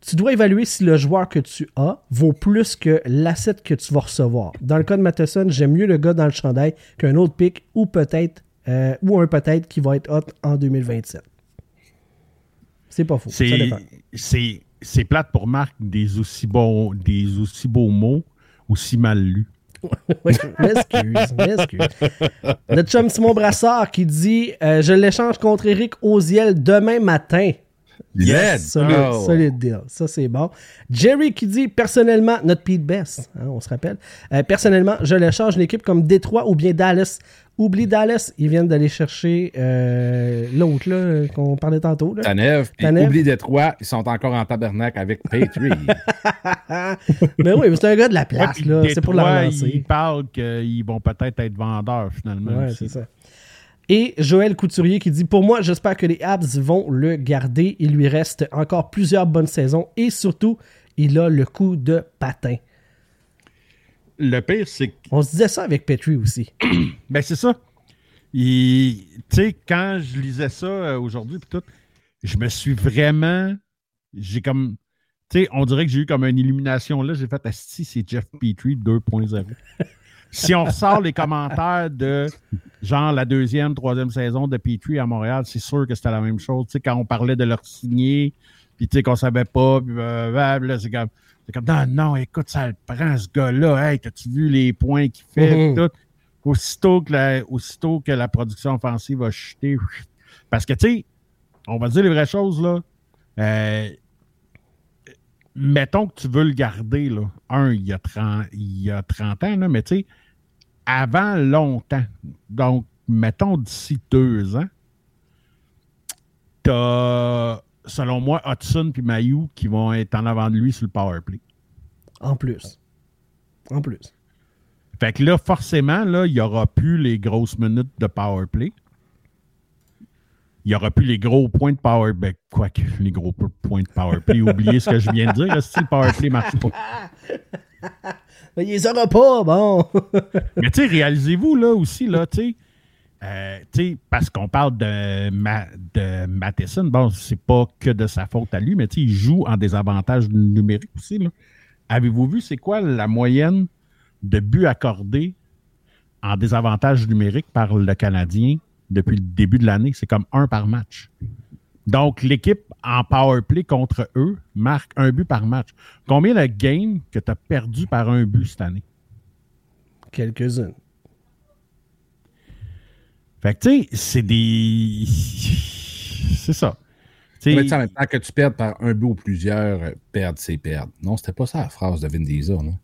Tu dois évaluer si le joueur que tu as vaut plus que l'asset que tu vas recevoir. Dans le cas de Matheson, j'aime mieux le gars dans le chandail qu'un autre pick ou peut-être euh, ou un peut-être qui va être hot en 2027. C'est pas faux. C'est, plate pour Marc des aussi, bons, des aussi beaux mots, aussi mal lus. *laughs* M'excuse, m'excuse. Notre chum Simon Brassard qui dit euh, Je l'échange contre Eric Oziel demain matin. Yes! Solide, Oh. solide deal. Ça, c'est bon. Jerry qui dit personnellement, notre Pete Best, hein, on se rappelle. euh, personnellement, je l'échange une équipe comme Détroit ou bien Dallas. Oublie Dallas, ils viennent d'aller chercher euh, l'autre là, qu'on parlait tantôt. là. Tanev, oublie Détroit, ils sont encore en tabernacle avec Patriot. *laughs* Mais oui, mais c'est un gars de la place, Ouais, là. C'est pour la relancer. Ils parlent qu'ils vont peut-être être vendeurs finalement. Ouais, aussi. c'est ça. Et Joël Couturier qui dit Pour moi, j'espère que les Habs vont le garder. Il lui reste encore plusieurs bonnes saisons et surtout, il a le coup de patin. Le pire, c'est que On se disait ça avec Petrie aussi. *clears throat* Ben, c'est ça. Tu sais, quand je lisais ça euh, aujourd'hui, puis tout, je me suis vraiment. J'ai comme. Tu sais, on dirait que j'ai eu comme une illumination là. J'ai fait, si c'est Jeff Petrie 2.0. si on ressort les commentaires de genre la deuxième, troisième saison de Petrie à Montréal, c'est sûr que c'était la même chose. Tu sais, quand on parlait de leur signer, puis tu sais, qu'on savait pas, puis euh, là, c'est comme. C'est comme, non, non, écoute, ça le prend, ce gars-là. Hey, t'as-tu vu les points qu'il fait? Puis tout? Aussitôt que, la, aussitôt que la production offensive va chuter. Parce que, tu sais, on va dire les vraies choses, là. Euh, mettons que tu veux le garder, là. Un, il y a 30, il y a 30 ans, là, mais tu sais, avant longtemps, donc, mettons d'ici deux ans, t'as, selon moi, Hudson puis Mayou qui vont être en avant de lui sur le power play. En plus. En plus. Fait que là, forcément, là, il n'y aura plus les grosses minutes de power play. Il n'y aura plus les gros points de power play. Quoique, les gros po- points de power play. Oubliez ce que je viens de dire. là, Si le power play ne marche pas. *laughs* Il les aura pas, bon. *laughs* Mais tu sais, réalisez-vous là aussi, là, tu sais, euh, parce qu'on parle de, de Matheson, bon, c'est pas que de sa faute à lui, mais il joue en désavantage numérique aussi. Avez-vous vu c'est quoi la moyenne de buts accordés en désavantage numérique par le Canadien depuis le début de l'année? C'est comme un par match. Donc, l'équipe en power play contre eux marque un but par match. Combien de games que tu as perdu par un but cette année? Quelques-unes. Fait que, tu sais, c'est des. *laughs* C'est ça. Tu sais, Mais tu sais, en même temps que tu perdes par un but ou plusieurs, euh, perdre, c'est perdre. Non, c'était pas ça la phrase de Vin Diesel, non?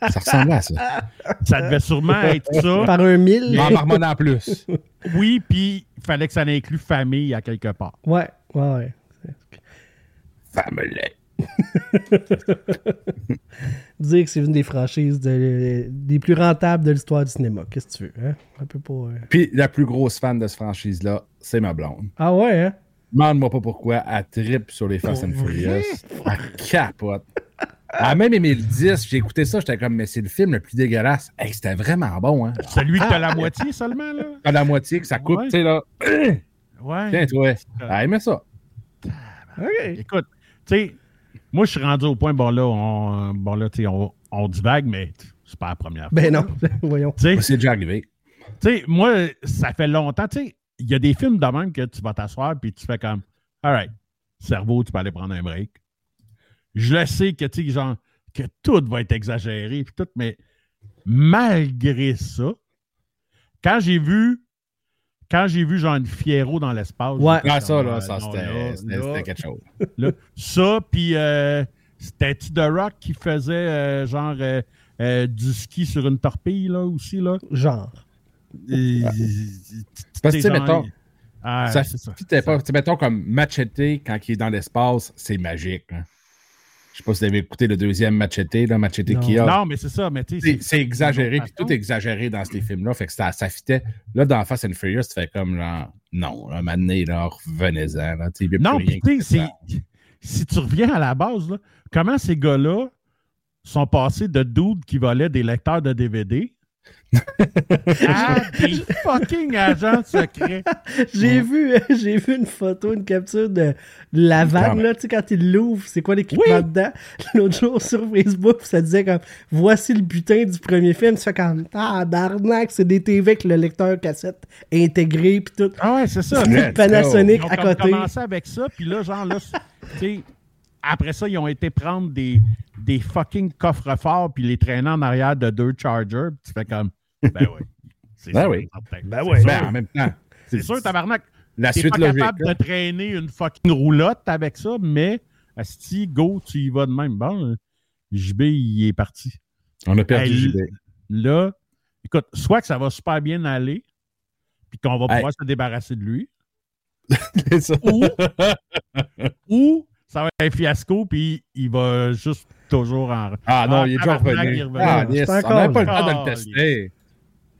ça ressemblait à ça. ça devait sûrement être ça. Par un mille. En marmonnant en plus. Oui, puis il fallait que ça inclue famille à quelque part. Ouais, ouais, ouais. Family. *laughs* Dire que c'est une des franchises de- des plus rentables de l'histoire du cinéma. Qu'est-ce que tu veux, hein? Un peu euh. Puis la plus grosse fan de cette franchise-là, c'est ma blonde. Ah ouais, hein? Demande-moi pas pourquoi, elle tripe sur les Fast and Furious. Elle capote. *laughs* Elle a même aimé le 10. J'ai écouté ça, j'étais comme, mais c'est le film le plus dégueulasse. Hey, c'était vraiment bon, hein? Celui que t'as la moitié seulement, là? À la moitié que ça coupe, Ouais. tu sais, là. *clears throat* Ouais. Tiens, toi. Elle aimait ça. OK. Écoute, tu sais, moi, je suis rendu au point, bon, là, on, bon, là, tu sais, on, on divague, mais c'est pas la première fois. Ben non, *laughs* voyons. Tu sais, C'est déjà arrivé. Tu sais, moi, ça fait longtemps. Tu sais, il y a des films de même que tu vas t'asseoir puis tu fais comme, all right, cerveau, tu peux aller prendre un break. Je le sais que, tu genre, que tout va être exagéré puis tout, mais malgré ça, quand j'ai vu, quand j'ai vu, genre, une Fiero dans l'espace. Ouais. Ah, ça, là, euh, ça, c'était quelque chose. *laughs* là, ça, puis euh, c'était-tu The Rock qui faisait, euh, genre, euh, euh, du ski sur une torpille, là, aussi, là? Genre. Parce que, mettons, Ah, ça c'est ça. mettons, comme Machete, quand il est dans l'espace, c'est magique. hein. Je sais pas si vous avez écouté le deuxième Machete, là, Machete Non. Kia. Non, mais c'est ça, mais tu sais. C'est exagéré, puis tout est exagéré dans ces films-là. Fait que ça, ça fitait. Là, dans Fast and Furious, tu fais comme genre, non, là, maintenant, là, revenez-en. A Non, puis qui tu sais, si tu reviens à la base, là, comment ces gars-là sont passés de dudes qui volaient des lecteurs de DVD Ah, *laughs* des fucking agents secrets. J'ai vu, j'ai vu une photo, une capture de la vanne, là, tu sais, quand il l'ouvre, c'est quoi l'équipement Oui. dedans? *laughs* L'autre jour sur Facebook, ça disait comme, voici le butin du premier film. Tu fais comme, ah, barnac, c'est des TV avec le lecteur cassette intégré, pis tout. Ah ouais, c'est ça. Une Panasonic Ils ont à côté. commencé avec ça, puis là, genre, là, tu sais, après ça, ils ont été prendre des, des fucking coffres forts, puis les traîner en arrière de deux Chargers, puis tu fais comme, ben oui. C'est Ben sûr, oui. Ben C'est oui. sûr. Ben, en même temps, C'est sûr, tabarnak. la T'es suite pas logique. capable là. de traîner une fucking roulotte avec ça, mais si go, tu y vas de même. Bon, euh, JB, il est parti. On a perdu JB. Là, écoute, soit que ça va super bien aller, puis qu'on va Hey. pouvoir se débarrasser de lui, *laughs* C'est ça. ou, ou ça va être un fiasco, puis il va juste toujours en. Ah non, il est déjà revenu. Ah, C'est yes, on encore n'avait pas le temps de le tester.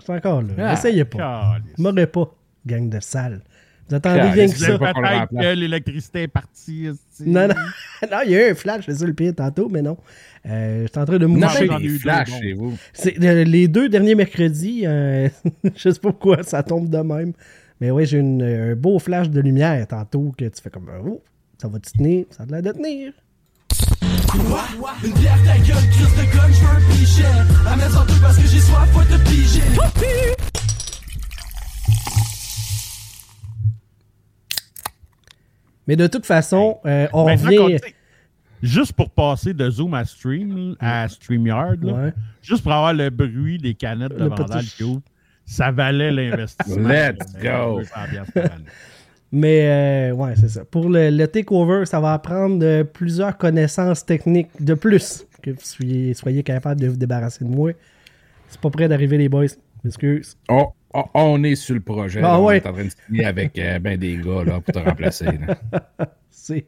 C'est encore là. Ah, Essayez pas. M'aurait pas, gang de sale. Vous attendez rien que ça. pas qu'on le Peut-être que l'électricité est partie. Non, non. *laughs* non, il y a eu un flash, c'est ça le pire tantôt, mais non. Euh, J'étais en train de Non, moucher. des deux, flashs chez vous. C'est euh, les deux derniers mercredis, euh, *laughs* je sais pas pourquoi ça tombe de même. Mais oui, j'ai une- un beau flash de lumière tantôt que tu fais comme oh, ça va te tenir, ça a l'air de tenir. Quoi? Une bière ta gueule, crise de gun, j'veux un pichet. Amène sans truc parce que j'ai soif, faut te piger. Mais de toute façon, euh, on revient. Juste pour passer de Zoom à Stream, à StreamYard, là, Ouais. juste pour avoir le bruit des canettes de Le Vandal petit- qui ouvrent, ça valait l'investissement. Let's go. 200 piastres par année. Mais euh, ouais, c'est ça. Pour le, le takeover, ça va apprendre euh, plusieurs connaissances techniques de plus que vous soyez, soyez capable de vous débarrasser de moi. C'est pas prêt d'arriver, les boys. Excuse. On, on- on est sur le projet. Ah là. On ouais. est en train de signer avec euh, ben des gars là, pour te remplacer. *laughs* c'est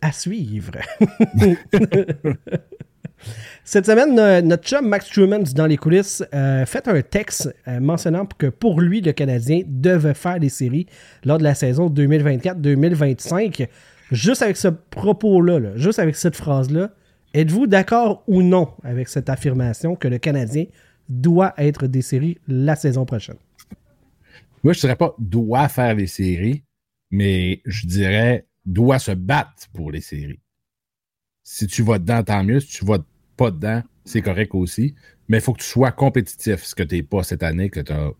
à suivre. *laughs* Cette semaine, no- notre chum Max Truman Dans les coulisses euh, fait un texte euh, mentionnant que pour lui, le Canadien devait faire des séries lors de la saison 2024-2025. Juste avec ce propos-là, là, juste avec cette phrase-là, êtes-vous d'accord ou non avec cette affirmation que le Canadien doit être des séries la saison prochaine? Moi, je dirais pas doit faire les séries, mais je dirais doit se battre pour les séries. Si tu vas dedans, tant mieux. Si tu vas pas dedans, c'est correct aussi. Mais il faut que tu sois compétitif, ce que tu n'es pas cette année, que tu as,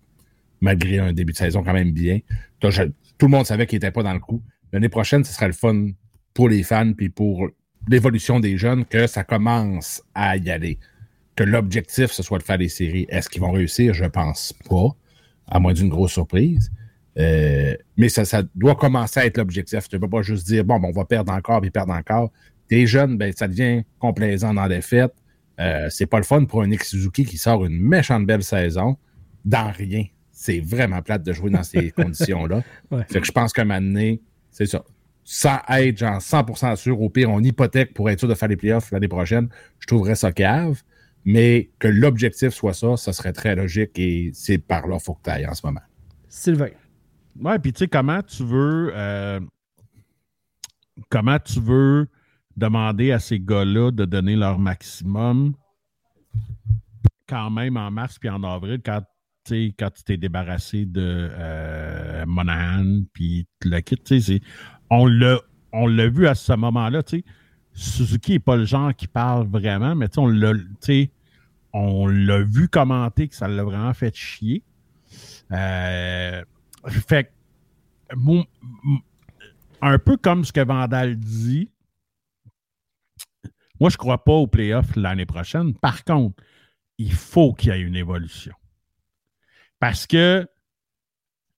malgré un début de saison quand même bien. tout le monde savait qu'il n'était pas dans le coup. L'année prochaine, ce sera le fun pour les fans puis pour l'évolution des jeunes que ça commence à y aller. Que l'objectif, ce soit de faire des séries. Est-ce qu'ils vont réussir? Je pense pas, à moins d'une grosse surprise. Euh, mais ça, ça doit commencer à être l'objectif. Tu ne peux pas juste dire, bon, ben, on va perdre encore, puis perdre encore. T'es jeune, ben, ça devient complaisant dans les fêtes. Euh, c'est pas le fun pour un Nick Suzuki qui sort une méchante belle saison dans rien. C'est vraiment plate de jouer dans ces *laughs* conditions-là. Ouais. Fait que je pense qu'à un moment donné, c'est ça. Sans être genre 100% sûr, au pire, on hypothèque pour être sûr de faire les playoffs l'année prochaine, je trouverais ça cave. Mais que l'objectif soit ça, ça serait très logique et c'est par là qu'il faut que tu ailles en ce moment. Sylvain. Ouais, puis tu sais, comment tu veux. euh, comment tu veux demander à ces gars-là de donner leur maximum quand même en mars puis en avril quand, quand tu t'es débarrassé de euh, Monahan puis tu le quittes, on l'a vu à ce moment-là. Suzuki n'est pas le genre qui parle vraiment, mais on l'a on l'a vu commenter que ça l'a vraiment fait chier. Euh, fait un peu comme ce que Vandal dit, moi, je crois pas aux playoffs l'année prochaine. Par contre, il faut qu'il y ait une évolution. Parce que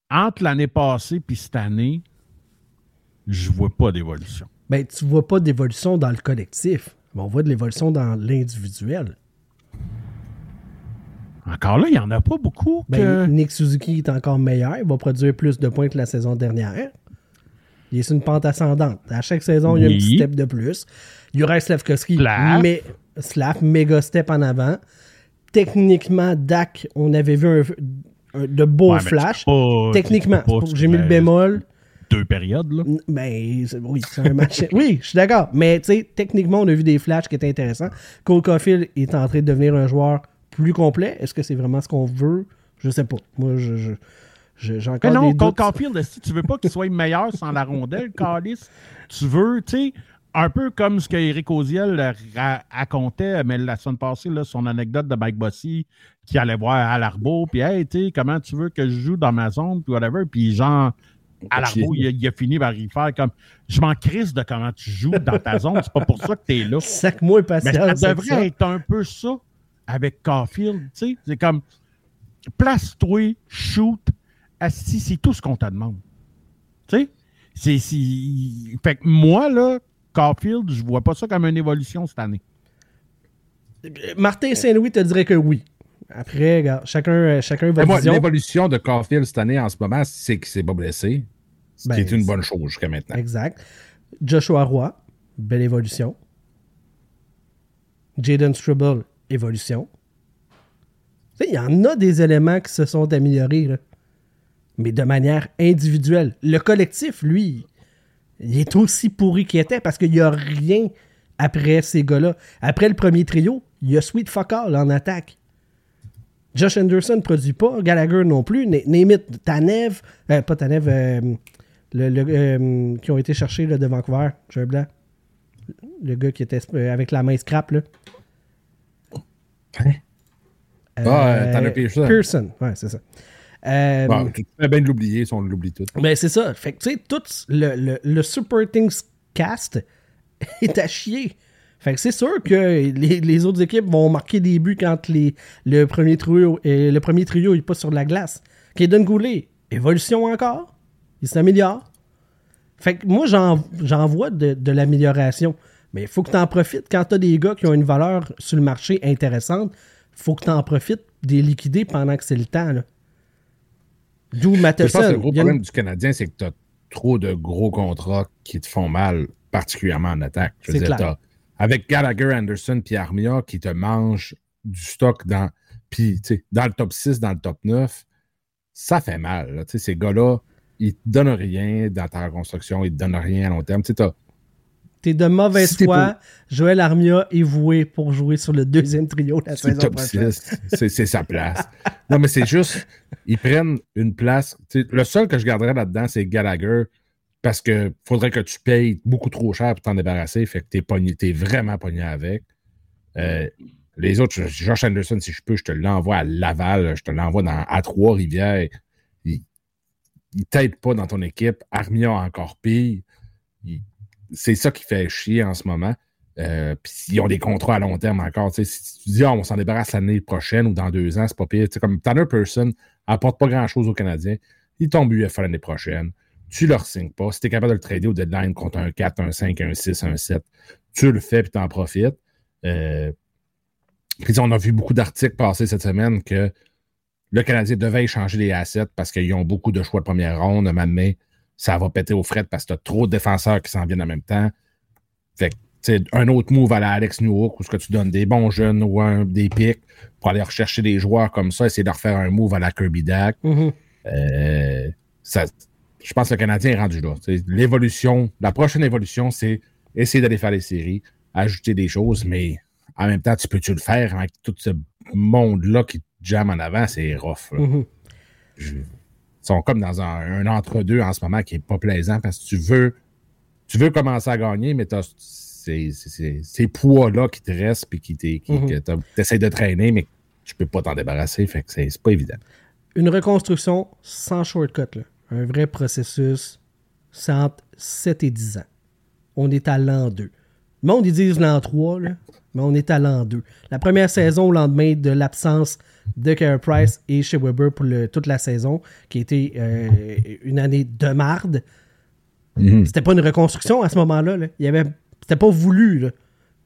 entre l'année passée et cette année, je vois pas d'évolution. Ben, tu vois pas d'évolution dans le collectif, mais on voit de l'évolution dans l'individuel. Encore là, il n'y en a pas beaucoup. Ben, Nick Suzuki est encore meilleur. Il va produire plus de points que la saison dernière. Il est sur une pente ascendante. À chaque saison, il y a un petit step de plus. Juraj Slavkovski, Slav. mais Slav, méga step en avant. Techniquement, Dak, on avait vu un, un- de beaux Ouais, flashs. pas- Techniquement, j'ai mis le bémol. Deux périodes, là. Ben, oui, c'est un match. *laughs* oui, je suis d'accord. Mais, tu sais, techniquement, on a vu des flashs qui étaient intéressants. Cole Caulfield est en train de devenir un joueur plus complet. Est-ce que c'est vraiment ce qu'on veut? Je sais pas. Moi, je- j'ai encore Mais non, des doutes. *laughs* Caulfield, si tu veux pas qu'il soit meilleur sans la rondelle, Calis, tu veux, tu sais, un peu comme ce qu'Éric Oziel ra- racontait, mais la semaine passée, là, son anecdote de Mike Bossy qui allait voir à l'Arbo, puis hey, tu sais, comment tu veux que je joue dans ma zone, puis whatever, puis genre, à l'Arbo, il, a- il a fini par y faire comme, je m'en crisse de comment tu joues dans ta zone, c'est pas pour ça que t'es là. *laughs* Sac-moi Mais ça devrait ça. être un peu ça avec Caulfield, tu sais. C'est comme place-toi, shoot, c'est tout ce qu'on te demande. Tu sais? C'est, c'est- Fait que moi, là, Caulfield, je vois pas ça comme une évolution cette année. Martin Saint-Louis te dirait que oui. Après, regarde, chacun, euh, chacun vision. l'évolution de Caulfield cette année, en ce moment, c'est qu'il s'est pas blessé. Ce Ben, qui est une c'est- bonne chose jusqu'à maintenant. Exact. Joshua Roy, belle évolution. Jaden Struble, évolution. Tu sais, il y en a des éléments qui se sont améliorés, là. Mais de manière individuelle. Le collectif, lui, il est aussi pourri qu'il était parce qu'il n'y a rien après ces gars-là. Après le premier trio, il y a Sweet Fuck All en attaque. Josh Anderson ne produit pas, Gallagher non plus, it, Tanev, euh, pas Tanev, euh, le, le- euh, qui ont été cherchés là, de Vancouver, j'ai un blanc. Le gars qui était avec la main scrap, là. Hein? Ah. Pearson, ouais, c'est ça. Euh, Bon, tu fais bien de l'oublier si on l'oublie tout. ben, c'est ça. Fait que, tu sais, tout le, le, le supporting cast *laughs* est à chier. Fait que c'est sûr que les, les autres équipes vont marquer des buts quand les, le premier trio euh, le premier trio est pas sur la glace. Kaden Goulet, évolution encore. Il s'améliore. Fait que moi, j'en j'en vois de, de l'amélioration. Mais il faut que tu en profites. Quand tu as des gars qui ont une valeur sur le marché intéressante, faut que tu en profites des liquider pendant que c'est le temps. là. D'où Je pense que le gros une- problème du Canadien, c'est que tu as trop de gros contrats qui te font mal, particulièrement en attaque. Je veux dire, clair. avec Gallagher, Anderson puis Armia qui te mangent du stock dans, puis, tu sais, dans le top 6, dans le top 9, ça fait mal. là. Tu sais, Ces gars-là, ils te donnent rien dans ta reconstruction, ils te donnent rien à long terme. Tu sais, t'as- T'es de mauvaise Si foi. Joël Armia est voué pour jouer sur le deuxième trio la saison prochaine. 6. C'est sa place. Non, mais c'est juste, ils prennent une place. Le seul que je garderais là-dedans, c'est Gallagher, parce que faudrait que tu payes beaucoup trop cher pour t'en débarrasser. Fait que t'es pogné, vraiment pogné avec. Euh, les autres, Josh Anderson, si je peux, je te l'envoie à Laval, je te l'envoie dans, à Trois-Rivières. Il, il t'aide pas dans ton équipe. Armia encore pire. Il- c'est ça qui fait chier en ce moment. Euh, Puis ils ont des contrats à long terme encore. Si tu dis, Ah, on s'en débarrasse l'année prochaine ou dans deux ans, c'est pas pire. Tu sais, comme Tanner Person apporte pas grand-chose aux Canadiens. Il tombe UFA l'année prochaine. Tu leur signes pas. Si tu es capable de le trader au deadline contre un 4, un 5, un 6, un 7, tu le fais puis tu en profites. Euh, puis on a vu beaucoup d'articles passer cette semaine que le Canadien devait échanger les assets parce qu'ils ont beaucoup de choix de première ronde. Maintenant, ça va péter aux frettes parce que tu as trop de défenseurs qui s'en viennent en même temps. Fait que, tu sais, un autre move à la Alex Newhook où ce que tu donnes des bons jeunes ou un- des pics pour aller rechercher des joueurs comme ça, essayer de refaire un move à la Kirby Dak. Mhm. Euh, ça, je pense que le Canadien est rendu là. L'évolution, la prochaine évolution, c'est essayer d'aller faire les séries, ajouter des choses, mais en même temps, tu peux-tu le faire avec tout ce monde-là qui te jamme en avant? C'est rough. Mhm. Je- sont comme dans un, un entre-deux en ce moment qui est pas plaisant parce que tu veux, tu veux commencer à gagner, mais t'as ces, ces- ces- ces poids-là qui te restent puis qui qui- Mhm. t'essaies de traîner, mais tu peux pas t'en débarrasser. Fait que c'est c'est pas évident. Une reconstruction sans shortcut. là. Un vrai processus. C'est entre 7 et 10 ans. On est à l'an 2. Le monde, ils disent l'an 3, là, mais on est à l'an 2. La première saison, au lendemain de l'absence de Carey Price et chez Weber pour le- toute la saison, qui a été euh, une année de marde, c'était pas une reconstruction à ce moment-là. là. Il y avait, c'était pas voulu.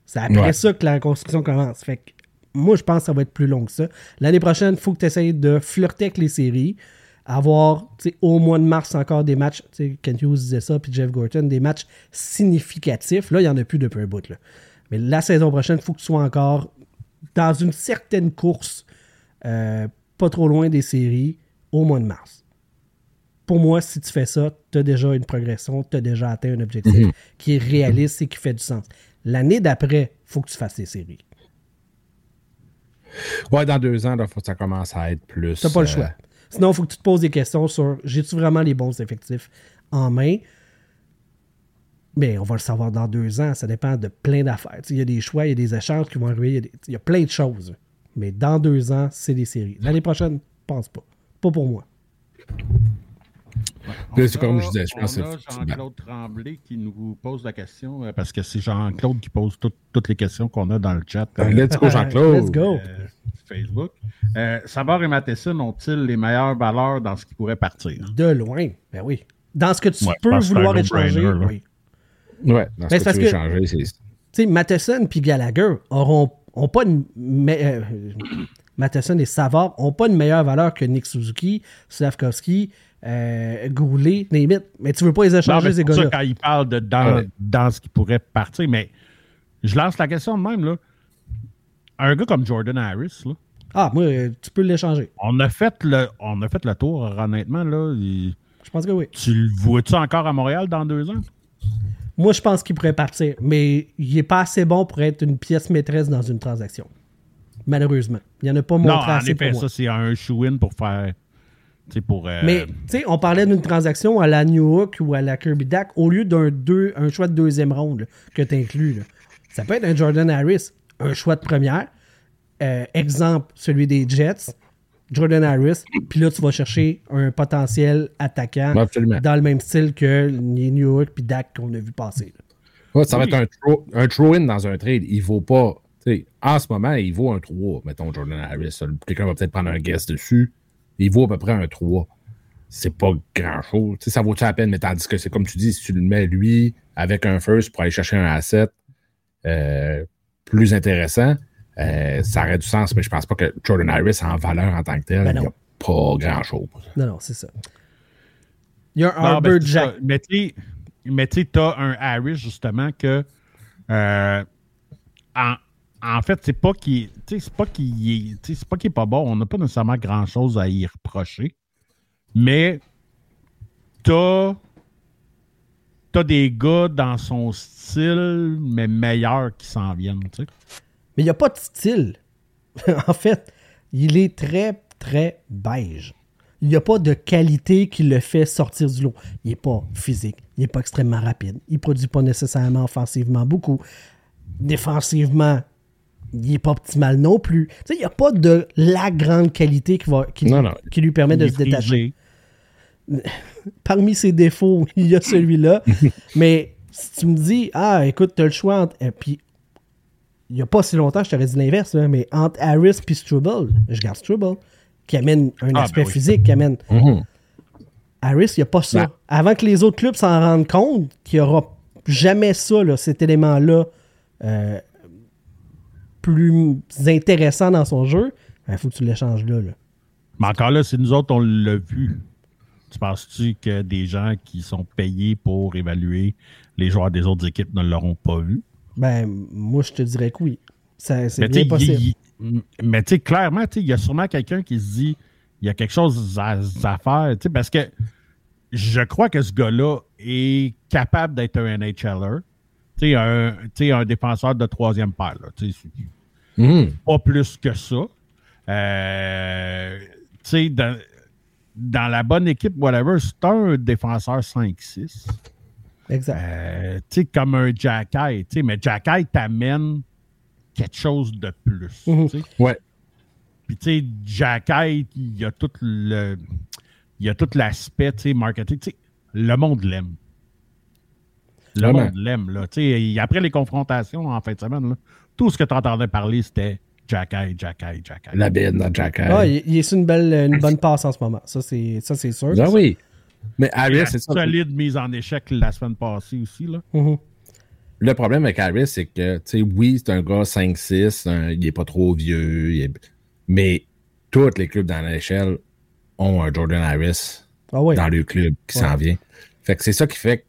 C'est après Ouais. ça que la reconstruction commence. Fait que moi, je pense que ça va être plus long que ça. L'année prochaine, il faut que tu essayes de flirter avec les séries, avoir au mois de mars encore des matchs. Kent Hughes disait ça, puis Jeff Gorton, des matchs significatifs. Là, il n'y en a plus depuis un bout. Là. Mais la saison prochaine, il faut que tu sois encore dans une certaine course, euh, pas trop loin des séries, au mois de mars. Pour moi, si tu fais ça, tu as déjà une progression, tu as déjà atteint un objectif qui est réaliste et qui fait du sens. L'année d'après, il faut que tu fasses les séries. Ouais, dans deux ans, il faut que ça commence à être plus. T'as pas le euh, choix. Sinon, il faut que tu te poses des questions sur j'ai-tu vraiment les bons effectifs en main? Mais on va le savoir dans deux ans. Ça dépend de plein d'affaires. Il y a des choix, il y a des échanges qui vont arriver. Il y a des- il y, a plein de choses. Mais dans deux ans, c'est des séries. L'année prochaine, je pense pas. Pas pour moi. C'est comme je disais, je pense on que a c'est- Jean-Claude Tremblay qui nous pose la question, euh, parce que c'est Jean-Claude qui pose tout- toutes les questions qu'on a dans le chat. euh, Let's go, Jean-Claude? Let's go. euh, Facebook. Euh, Savard et Matheson ont-ils les meilleures valeurs dans ce qui pourrait partir? De loin. Ben oui. Dans ce que tu Ouais, peux vouloir échanger, oui. Ouais, dans Ben, ce c'est que parce tu veux que- changer, c'est. Tu sais, Matheson puis Gallagher auront ont pas une me- euh, Matheson et Savard ont pas une meilleure valeur que Nick Suzuki, Slavkovski, euh, Goulet, name it. Mais tu veux pas les Non, échanger, mais ces c'est gars-là. quand il parle de dans, Ouais. dans ce qui pourrait partir, mais je lance la question de même, là. Un gars comme Jordan Harris, là, Ah, moi, euh, tu peux l'échanger. on a fait le, on a fait le tour, honnêtement, là. il- Je pense que oui. tu le vois-tu encore à Montréal dans deux ans? Moi, je pense qu'il pourrait partir, mais il est pas assez bon pour être une pièce maîtresse dans une transaction. Malheureusement. Il n'y en a pas montré Non, en assez effet, pour moi. ça, c'est un shoe-in pour faire. Pour. euh, Mais, tu sais, on parlait d'une transaction à la New Hook ou à la Kirby Dak au lieu d'un deux, un choix de deuxième ronde là, que tu inclus. Ça peut être un Jordan Harris, un choix de première. Euh, exemple, celui des Jets, Jordan Harris. Puis là, tu vas chercher un potentiel attaquant absolument. dans le même style que les New Hook puis Dak qu'on a vu passer. Ouais, ça va être un un throw-in dans un trade. Il vaut pas. tu sais, En ce moment, il vaut un 3, mettons Jordan Harris. Quelqu'un va peut-être prendre un guest dessus. Il vaut à peu près un 3. C'est pas grand-chose. Tu sais, Ça vaut-tu la peine, mais tandis que c'est comme tu dis, si tu le mets lui avec un first pour aller chercher un asset euh, plus intéressant, euh, ça aurait du sens, mais je pense pas que Jordan Harris en valeur en tant que tel, Ben il n'y a pas grand-chose. Non, non, c'est ça. Il y a un ben, Arbor Jack. ça. Mais tu t'as un Harris, justement, que. euh, en, en fait, c'est pas qu'il c'est pas qu'il est, c'est pas qu'il est pas bon. On n'a pas nécessairement grand-chose à y reprocher. Mais t'as t'as des gars dans son style, mais meilleurs qui s'en viennent, tu sais. Mais il n'y a pas de style. *laughs* en fait, il est très, très beige. Il n'y a pas de qualité qui le fait sortir du lot. Il n'est pas physique. Il n'est pas extrêmement rapide. Il ne produit pas nécessairement offensivement beaucoup. Défensivement, il n'est pas optimal non plus. Tu sais, il n'y a pas de la grande qualité qui, va, qui, Non, non. qui lui permet de Il se détacher. *laughs* Parmi ses défauts, il y a celui-là. *laughs* Mais si tu me dis, ah, écoute, tu as le choix entre. Et puis, il n'y a pas si longtemps, je t'aurais dit l'inverse, là, mais entre Harris et Struble, je garde Struble, qui amène un Ah, aspect ben oui. physique, qui amène. Harris, il n'y a pas ça. Ben. Avant que les autres clubs s'en rendent compte qu'il n'y aura jamais ça, là, cet élément-là, euh, plus intéressant dans son jeu, il faut que tu l'échanges là. là. Mais encore là, c'est nous autres, on l'a vu. Tu penses-tu que des gens qui sont payés pour évaluer les joueurs des autres équipes ne l'auront pas vu? Ben, moi, je te dirais que oui. C'est bien possible. mais tu sais, clairement, il y a sûrement quelqu'un qui se dit il y a quelque chose à, à faire. tu sais, Parce que je crois que ce gars-là est capable d'être un NHLer. Tu sais, un, tu sais, un défenseur de troisième paire. Mhm. pas plus que ça. Euh, tu sais, dans, dans la bonne équipe, whatever, c'est un défenseur 5-6. Exact. Euh, tu sais, comme un Jacky, tu sais, mais Jacky t'amène quelque chose de plus. Sais. Ouais. Puis, tu sais, Jacky, il y a tout le. Il y a tout l'aspect, tu sais, marketing. Tu sais, le monde l'aime. Le Vraiment. monde l'aime, là. Tu sais, après les confrontations en fin de semaine, là, tout ce que tu entendais parler, c'était Jacky, Jacky, Jacky. La bine dans Jack Ah, il, il est sur une, belle, une bonne passe en ce moment. Ça, c'est ça, c'est sûr. Ah oui. Mais Harris, La c'est ça. solide mise en échec la semaine passée aussi, là. Mhm. Le problème avec Harris, c'est que, tu sais, oui, c'est un gars 5-6, un- il est pas trop vieux, il est- mais tous les clubs dans l'échelle ont un Jordan Harris Ah ouais. dans le club qui s'en vient. Fait que c'est ça qui fait que, tu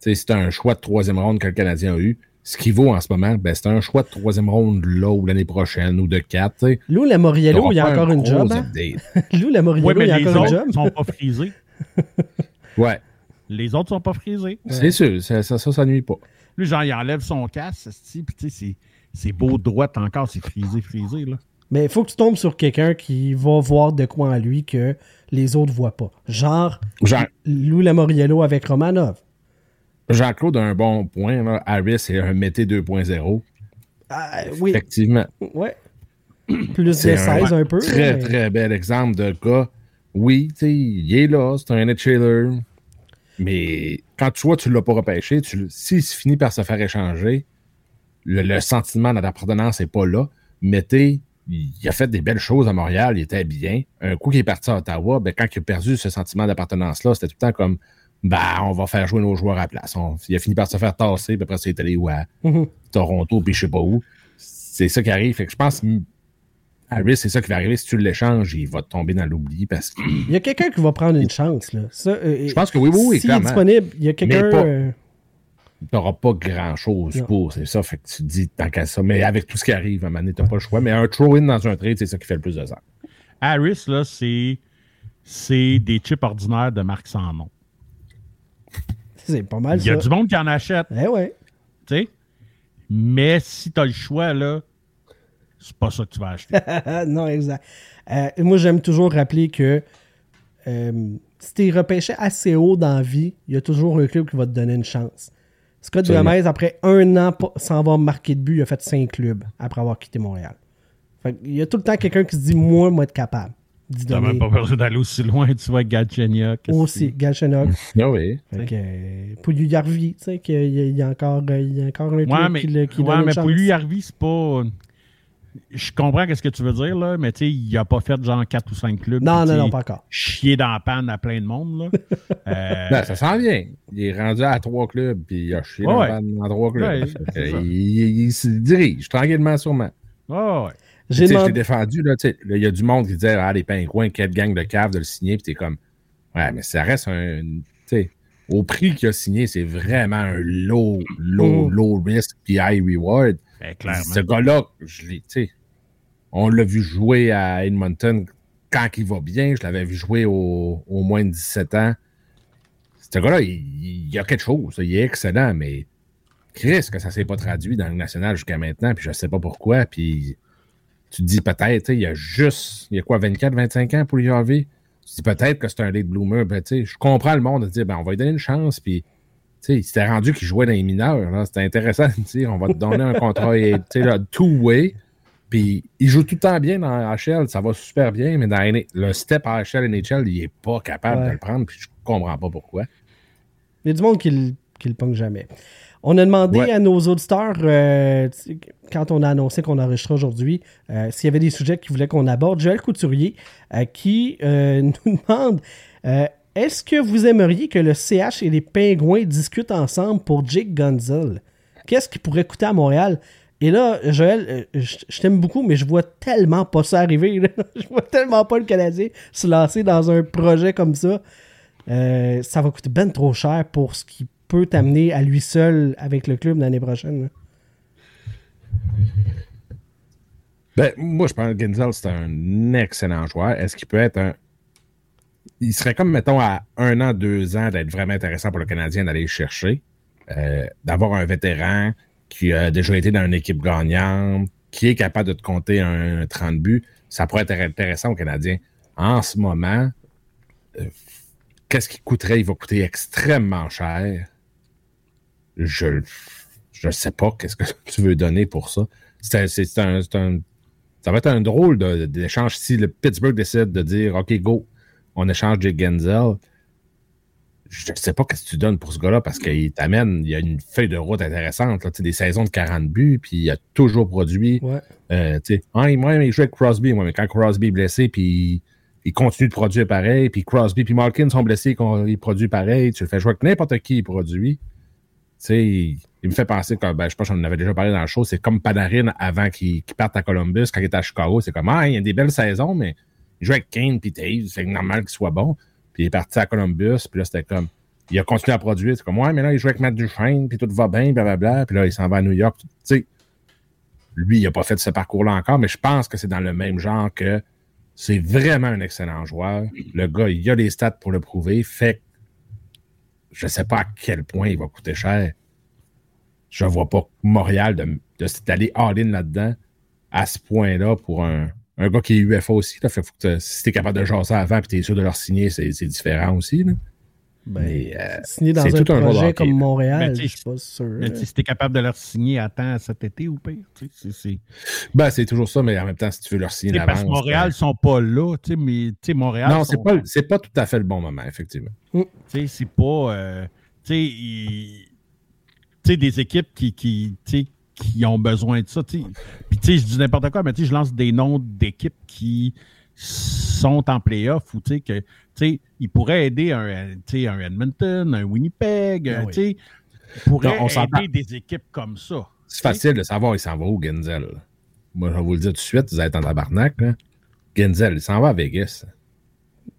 sais, c'est un choix de troisième ronde que le Canadien a eu. Ce qui vaut en ce moment, ben, c'est un choix de troisième ronde là ou l'année prochaine ou de quatre, tu sais. Lou Lamoriello, T'auras il y a un encore une job. Hein? *laughs* Lou Oui, Lamoriello, mais il y a encore une job. sont pas frisés. Ouais, Les autres sont pas frisés. c'est sûr, ça, ça, nuit pas. Lui, genre, il enlève son casque, puis tu sais, c'est- c'est beau droite encore, c'est frisé, frisé, là. Mais il faut que tu tombes sur quelqu'un qui va voir de quoi en lui que les autres voient pas. Genre, Jean- Lou Lamoriello avec Romanov. Jean-Claude a un bon point. Là. Harris est un mété 2.0. Ah, oui, Effectivement. ouais. Plus de C'est 16 un, peu. Très, mais- très bel exemple de gars. Oui, tu sais, il est là, c'est un chiller. Mais quand tu vois, tu l'as pas repêché, s'il se finit par se faire échanger, le, le sentiment d'appartenance n'est pas là. Mais tu il a fait des belles choses à Montréal, il était bien. Un coup qu'il est parti à Ottawa, ben, quand il a perdu ce sentiment d'appartenance-là, c'était tout le temps comme ben, on va faire jouer nos joueurs à la place. On- il a fini par se faire tasser, puis après, c'est allé où à Mhm. Toronto, puis je sais pas où. C'est ça qui arrive. Fait que je pense Harris, c'est ça qui va arriver. Si tu l'échanges, il va tomber dans l'oubli parce que Il y a quelqu'un qui va prendre une chance. Là. Ça, euh, je pense que oui, oui, oui, S'il est disponible, il y a quelqu'un. Euh, Tu n'auras pas grand-chose pour, c'est ça. Fait que tu te dis, tant qu'à ça. Mais avec tout ce qui arrive, à un moment donné, t'as pas le choix. Mais un throw-in dans un trade, c'est ça qui fait le plus de sens. Harris, là, c'est, c'est des chips ordinaires de marque sans nom. c'est pas mal Il y a ça. du monde qui en achète, Eh ouais. tu sais? Mais si tu as le choix, là, c'est pas ça que tu vas acheter. *laughs* non, exact. Euh, moi, j'aime toujours rappeler que euh, si tu repêché assez haut dans la vie, il y a toujours un club qui va te donner une chance. Scott. Gomez, après un an sans avoir marqué de but, il a fait cinq clubs après avoir quitté Montréal. Fait il y a tout le temps quelqu'un qui se dit Moi, moi, être capable T'as même pas besoin d'aller aussi loin, tu vois, Galchenyuk. Aussi, Galchenyuk. *laughs* Ah oui. Fait que, euh, Pouliou Yarvi, tu sais, qu'il y, a- il y a encore, il y a encore un club Ouais, qui, le- qui ouais, donne une mais chance. pour lui, Harvey, c'est pas. Je comprends ce que tu veux dire, là, mais tu sais, il a pas fait genre 4 ou 5 clubs. Non, non, non, pas encore. Chier dans la panne à plein de monde, là. *laughs* Euh, Ben, ça s'en vient. Il est rendu à trois clubs, puis il a chié dans, la vanne dans trois clubs. Ouais, il, il- il se dirige tranquillement, sûrement. ouais, ouais. J'ai sais, Je l'ai demandé. défendu, là, tu sais, là, il y a du monde qui disait, ah, les pingouins, quelle gang de cave de le signer, puis t'es comme, ouais, mais ça reste un, tu sais, au prix qu'il a signé, c'est vraiment un low, low, Mhm. low risk, puis high reward. Clairement. Ce gars-là, je l'ai, on l'a vu jouer à Edmonton quand il va bien, je l'avais vu jouer au, au moins de 17 ans. Ce gars-là, il, il a quelque chose, il est excellent, mais Chris, que ça s'est pas traduit dans le national jusqu'à maintenant, puis je sais pas pourquoi, puis tu te dis peut-être, il y a juste, il y a quoi, 24, 25 ans pour l'UAV? Tu te dis peut-être que c'est un late bloomer, ben, je comprends le monde de dire, ben, on va lui donner une chance, puis, sais, il s'était rendu qu'il jouait dans les mineurs, c'était intéressant de dire, on va te donner un contrat, et, tu sais, là, two-way, puis il joue tout le temps bien dans HL, ça va super bien, mais dans le step HL, NHL, il est pas capable Ouais. de le prendre, puis je comprends pas pourquoi. Il y a du monde qui le, qui le pogne jamais. On a demandé Ouais. à nos auditeurs, euh, quand on a annoncé qu'on enregistrait aujourd'hui, euh, s'il y avait des sujets qu'ils voulaient qu'on aborde. Joël Couturier, euh, qui *laughs* nous demande Est-ce que vous aimeriez que le CH et les Pingouins discutent ensemble pour Jake Gunzel? Qu'est-ce qui pourrait coûter à Montréal? Et là, Joël, euh, je t'aime beaucoup, mais je vois tellement pas ça arriver. *laughs* Je vois tellement pas le Canadien se lancer dans un projet comme ça. Euh, ça va coûter ben trop cher pour ce qui peut t'amener à lui seul avec le club l'année prochaine. Ben, moi, je pense que Genzel, c'est un excellent joueur. Est-ce qu'il peut être un. Il serait comme, mettons, à un an, deux ans d'être vraiment intéressant pour le Canadien d'aller le chercher. Euh, D'avoir un vétéran qui a déjà été dans une équipe gagnante, qui est capable de te compter un, 30 buts. Ça pourrait être intéressant au Canadien. En ce moment, euh, qu'est-ce qui coûterait? Il va coûter extrêmement cher. Je je sais pas qu'est-ce que *laughs* tu veux donner pour ça. C'est un- un, ça va être un drôle d'échange si le Pittsburgh décide de dire OK, go, on échange Jake Genzel. Je ne sais pas qu'est-ce que tu donnes pour ce gars-là parce qu'il t'amène, il y a une feuille de route intéressante, là, des saisons de 40 buts, puis il a toujours produit. Ouais. Euh, ah, moi, il joue avec Crosby, moi, mais quand Crosby est blessé, puis il continue de produire pareil, puis Crosby puis Malkin sont blessés, qu'on- il produit pareil, tu le fais jouer avec n'importe qui, il produit. Il, me fait penser que, ben, je sais pas, j'en avais déjà parlé dans le show, c'est comme Panarin avant qu'il qu'il parte à Columbus, quand il était à Chicago, c'est comme, ah, il y a des belles saisons, mais il joue avec Kane puis Taves, c'est normal qu'il soit bon. Puis il est parti à Columbus, puis là, c'était comme, il a continué à produire, c'est comme, ouais, mais là, il joue avec Matt Duchesne, puis tout va bien, blablabla, puis là, il s'en va à New York, tu sais. Lui, il a pas fait ce parcours-là encore, mais je pense que c'est dans le même genre que c'est vraiment un excellent joueur. Le gars, il a les stats pour le prouver, fait que je sais pas à quel point il va coûter cher. Je vois pas Montréal de- de- all-in là-dedans à ce point-là pour un, un gars qui est UFA aussi. Là, fait, faut que si t'es capable de jaser avant et t'es sûr de leur signer, c'est différent aussi. Là. Mais, euh, Signé dans c'est un tout un projet hockey, comme. Montréal, Mais je suis pas sûr. Mais si t'es capable de leur signer à temps cet été ou pire, tu sais, c'est- c'est. Ben, c'est toujours ça, mais en même temps, si tu veux leur signer d'avance. Parce que Montréal ben- sont pas là, tu sais, mais tu sais, Montréal. Non, sont- c'est pas, c'est pas tout à fait le bon moment, effectivement. Tu sais, c'est pas. euh, tu sais, il- tu sais, des équipes qui, qui, tu sais, qui ont besoin de ça. Puis, tu sais, je dis n'importe quoi, mais tu sais, je lance des noms d'équipes qui sont en playoff ou, tu sais, que, tu sais, ils pourraient aider un, tu sais, un Edmonton, un Winnipeg, Ah euh, oui. tu sais, ils pourraient Non, on aider des équipes comme ça. C'est facile de savoir il s'en va où, Genzel. Moi, je vais vous le dire tout de suite, vous êtes en tabarnak. Là. Genzel, il s'en va à Vegas.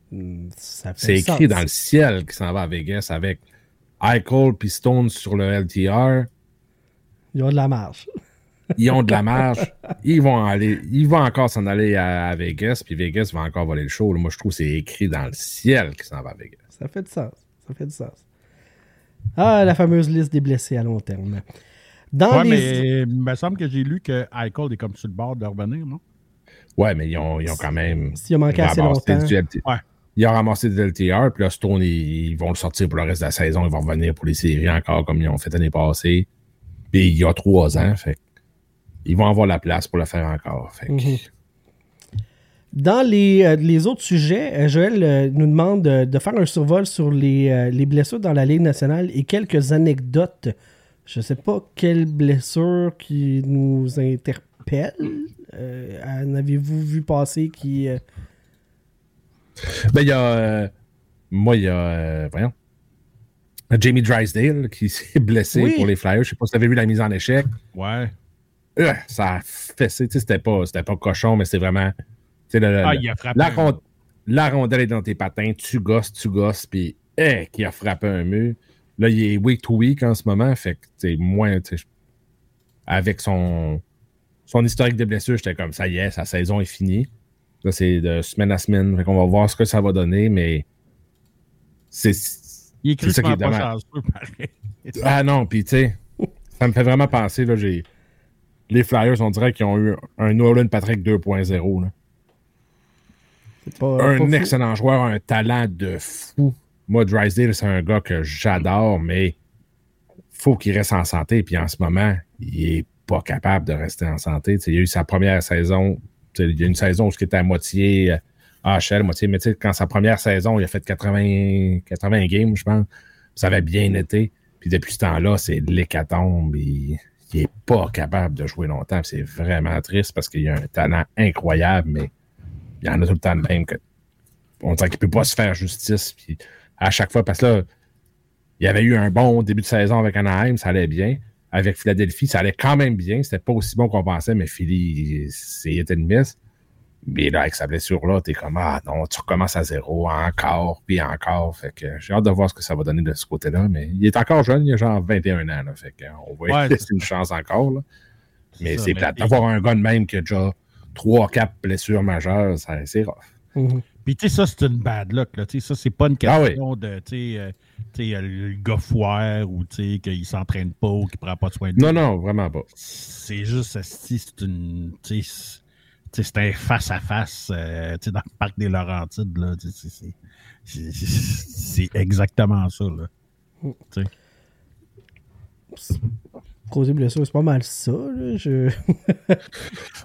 Fait C'est sens. écrit dans le ciel qu'il s'en va à Vegas avec Eichel puis Stone sur le LTR. Il y a de la marge. Ils ont de la marge. Ils vont aller, ils vont encore s'en aller à, à Vegas, puis Vegas va encore voler le show. là. Moi, je trouve que c'est écrit dans le ciel qu'il s'en va à Vegas. Ça fait du sens. Ça fait du sens. Ah, la fameuse liste des blessés à long terme. Dans Ouais, les... mais il me semble que j'ai lu que Eichel est comme sur le bord de revenir, non? Ouais, mais ils ont, ils ont quand même. S'il a manqué assez ramassé longtemps. du LT Ouais. Ils ont ramassé du LTR, puis là, Stone, ils, ils vont le sortir pour le reste de la saison. Ils vont revenir pour les séries encore comme ils ont fait l'année passée. Puis il y a trois ans, fait ils vont avoir la place pour le faire encore. Fait que- Mhm. Dans les, euh, les autres sujets, euh, Joël euh, nous demande euh, de faire un survol sur les, les blessures dans la Ligue nationale et quelques anecdotes. Je ne sais pas quelle blessure qui nous interpelle. En avez-vous vu passer qui. Ben, il y a. moi, il y a. voyons. Jamie Drysdale qui *laughs* s'est blessé Oui. pour les Flyers. Je sais pas si vous avez vu la mise en échec. Ouais. Euh, ça a fessé. C'était pas, c'était pas cochon, mais c'était vraiment. le- Ah, le- il a frappé. la, la rondelle est dans tes patins, tu gosses, tu gosses, puis eh, qui a frappé un mur. Là, il est week to week en ce moment, fait que c'est moins. tu sais, Avec son, son historique de blessures, j'étais comme ça y est, sa saison est finie. Là, c'est de semaine à semaine. Fait qu'on va voir ce que ça va donner, mais c'est. Il est c'est ça qui est dommage. chanceux, *laughs* pareil. Ah non, puis tu sais, ça me fait vraiment penser, là, j'ai. Les Flyers, on dirait qu'ils ont eu un Nolan Patrick 2.0. là. pas, Un pas excellent joueur, un talent de fou. Moi, Drysdale, c'est un gars que j'adore, mais faut qu'il reste en santé. Puis en ce moment, il est pas capable de rester en santé. Tu sais, il a eu sa première saison. tu sais, Il y a une saison où il était à moitié euh, AHL, moitié. Mais tu sais, quand sa première saison, il a fait 80, 80 games, je pense. Ça avait bien été. Puis depuis ce temps-là, c'est l'hécatombe. Il, il est pas capable de jouer longtemps. C'est vraiment triste parce qu'il a un talent incroyable, mais il y en a tout le temps de même que on dirait qu'il peut pas se faire justice. Puis à chaque fois, parce que là, il y avait eu un bon début de saison avec Anaheim, ça allait bien. Avec Philadelphie, ça allait quand même bien. C'était pas aussi bon qu'on pensait, mais Philly, c'était une miss. Mais là, avec sa blessure-là, t'es comme Ah non, tu recommences à zéro, encore, puis encore. Fait que j'ai hâte de voir ce que ça va donner de ce côté-là. Mais il est encore jeune, il a genre 21 ans. Là, fait qu'on va Ouais, laisser une chance encore. là. Mais c'est plate. D'avoir un gars de même qui a déjà 3-4 blessures majeures, c'est rough. Mhm. Puis, tu sais, ça, c'est une bad luck. Là. Tu sais, ça, c'est pas une Ah oui. question de, tu sais, euh, tu sais, euh, le gars foire ou, tu sais, qu'il s'entraîne pas ou qu'il prend pas de soin de lui. Non, non, vraiment pas. C'est juste, c'est une, tu sais, c'est- un face-à-face, euh, tu sais, dans le parc des Laurentides, là. Tu sais, c'est- c'est- c'est c'est exactement ça, là. Tu sais. Causer blessure, c'est pas mal ça. là. Je... *laughs*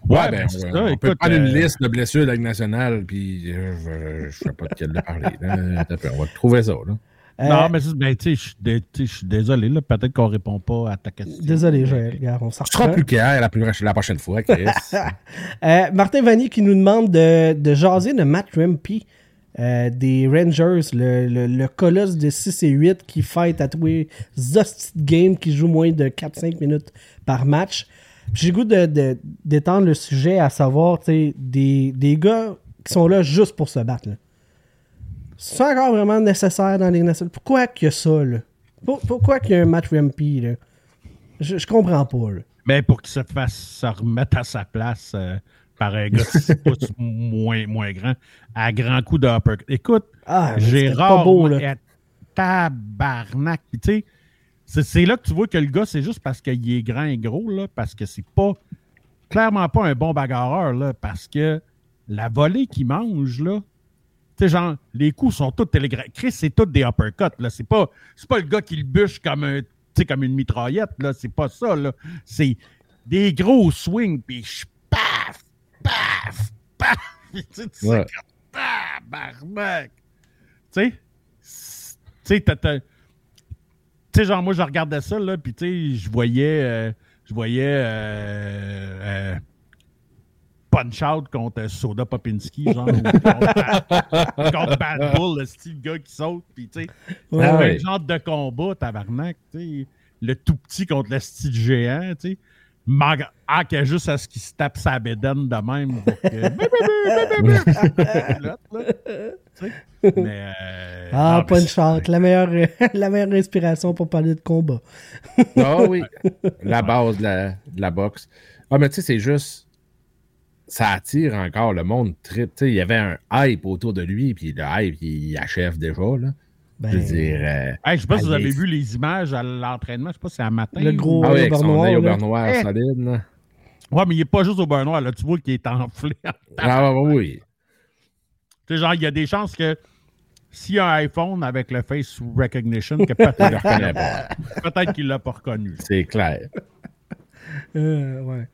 Ouais, ben, ben, c'est on, ça. on peut prendre une euh, liste de blessures de la Ligue nationale, puis euh, je ne sais pas de quelle de parler. là. On va trouver ça. Là. Euh, Non, mais c'est- ben, tu sais, je suis dé- je désolé, là. Peut-être qu'on répond pas à ta question. Désolé, Joël. Regarde, on s'en Tu seras reprend. plus clair la, plus- la prochaine fois, Chris. *laughs* Euh, Martin Vanny qui nous demande de, de jaser de Matt Rempe euh, des Rangers, le, le, le colosse de 6 et 8 qui fight à tous les hosties de game qui joue moins de 4-5 minutes par match. J'ai le goût de- de- d'étendre le sujet à savoir des, des gars qui sont là juste pour se battre. là. C'est encore vraiment nécessaire dans la Ligue nationale. Pourquoi qu'il y a ça? Là? Pour- pourquoi qu'il y a un Matt Rempe? Là? Je, je comprends pas. Là. Mais pour qu'il se fasse se remettre à sa place euh, par un gars de six pouces moins, moins grand, à grand coup de uppercut. Écoute, Ah, j'ai c'était pas beau, là. Tabarnak. Tu sais, c'est- là que tu vois que le gars, c'est juste parce qu'il est grand et gros, là, parce que c'est pas clairement pas un bon bagarreur, là, parce que la volée qu'il mange, là, sais, genre, les coups sont tous télégraphiés. Chris, c'est tous des uppercuts, là. C'est pas, c'est pas le gars qui le bûche comme, un, tu comme une mitraillette, là. C'est pas ça, là. C'est des gros swings, puis je paf, paf, paf. Puis *laughs* tu sais, tu sais, Ouais. tabarnak. Tu sais, tu tu sais, genre, moi, je regardais ça, là, puis tu sais, je voyais, euh, je voyais euh, euh, Punch Out contre Soda Popinski, genre, ou contre, contre Bad Bull, le style gars qui saute, puis tu sais, Ouais, Ah un ouais. genre de combat, tabarnak, tu sais, le tout petit contre le style géant, tu sais. Mag- Ah, qu'il y a juste à ce qu'il se tape sa bédaine de même. Mais, euh, Ah, non, mais Punch Out, la meilleure, la meilleure inspiration pour parler de combat. Ah oui, la base de la, de la boxe. Ah, mais tu sais, c'est juste. Ça attire encore le monde trip. Tu sais, il y avait un hype autour de lui, puis le hype, il, il achève déjà. Là. Ben, Je veux dire. euh, Hey, je sais pas si vous avez vu les images à l'entraînement. Je sais pas si c'est à matin. Le ou- gros- ah oui, avec beurre son noir, œil au beurre noir Eh. solide. Là. Ouais, mais il est pas juste au beurre noir. Là, tu vois qu'il est enflé. tu Ah oui, oui. sais, genre, il y a des chances que s'il y a un iPhone avec le face recognition, que peut-être le reconnais pas. *laughs* peut-être qu'il l'a pas reconnu. C'est clair. Euh, ouais.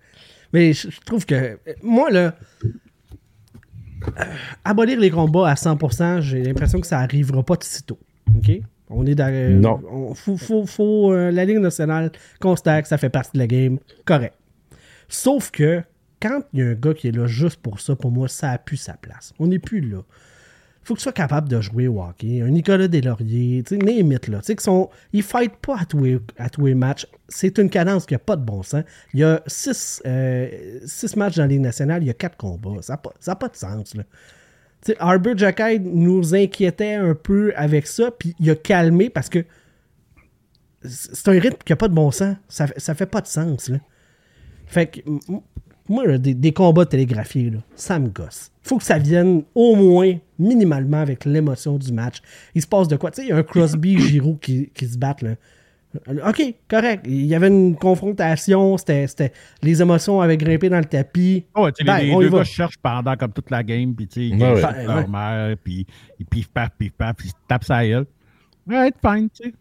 Mais je, je trouve que. Moi, là. euh, abolir les combats à 100%, j'ai l'impression que ça arrivera pas de sitôt. OK? On est dans. euh, Non. on- faut, faut- faut, euh, la Ligue nationale constate que ça fait partie de la game. Correct. Sauf que quand il y a un gars qui est là juste pour ça, pour moi, ça a plus sa place. On n'est plus là. Faut que tu sois capable de jouer au hockey. Un Nicolas Deslauriers, tu sais, it, là. Tu sais, qu'ils sont- ils fightent pas à tous les, à tous les matchs. C'est une cadence qui n'a pas de bon sens. Il y a six, euh, six matchs dans la Ligue nationale, il y a quatre combats. Ça n'a pas, a pas de sens, là. Tu sais, Arbor nous inquiétait un peu avec ça, puis il a calmé parce que c'est un rythme qui n'a pas de bon sens. Ça, ça fait pas de sens, là. Fait que, moi, des, des combats télégraphiés, là, ça me gosse. Faut que ça vienne au moins, minimalement, avec l'émotion du match. Il se passe de quoi? Tu sais, il y a un Crosby *coughs* Giroud qui, qui se battent, là. OK, correct. Il y avait une confrontation, c'était, c'était- les émotions avaient grimpé dans le tapis. Oh, Ben, les, les on y deux va. gars cherchent pendant comme toute la game, puis tu sais, ils Ouais, ouais. Ben, puis ils pif paf, pif paf, puis ils se tapent sa gueule. Ouais, fine, tu sais.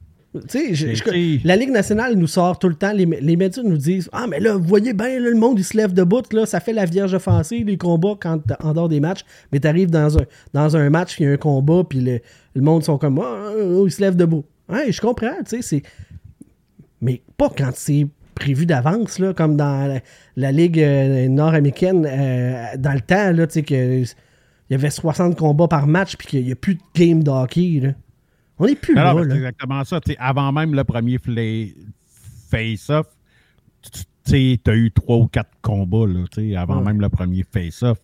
Je- je- la Ligue nationale nous sort tout le temps, les, les médias nous disent Ah, mais là, vous voyez bien, là, le monde, il se lève debout, là, ça fait la vierge offensive, les combats quand, en dehors des matchs. Mais tu arrives dans un, dans un match, il y a un combat, puis le, le monde sont comme Ah, oh, ils se lèvent debout. Ouais, je comprends, tu sais, c'est. Mais pas quand c'est prévu d'avance, là, comme dans la, la Ligue euh, nord-américaine, euh, dans le temps, là, tu sais, que. Il y avait 60 combats par match, puis qu'il n'y a plus de game de hockey, là. On n'est plus Non, là, c'est exactement ça. avant même le premier face-off, tu as eu trois ou quatre combats là, avant Ouais. même le premier face-off.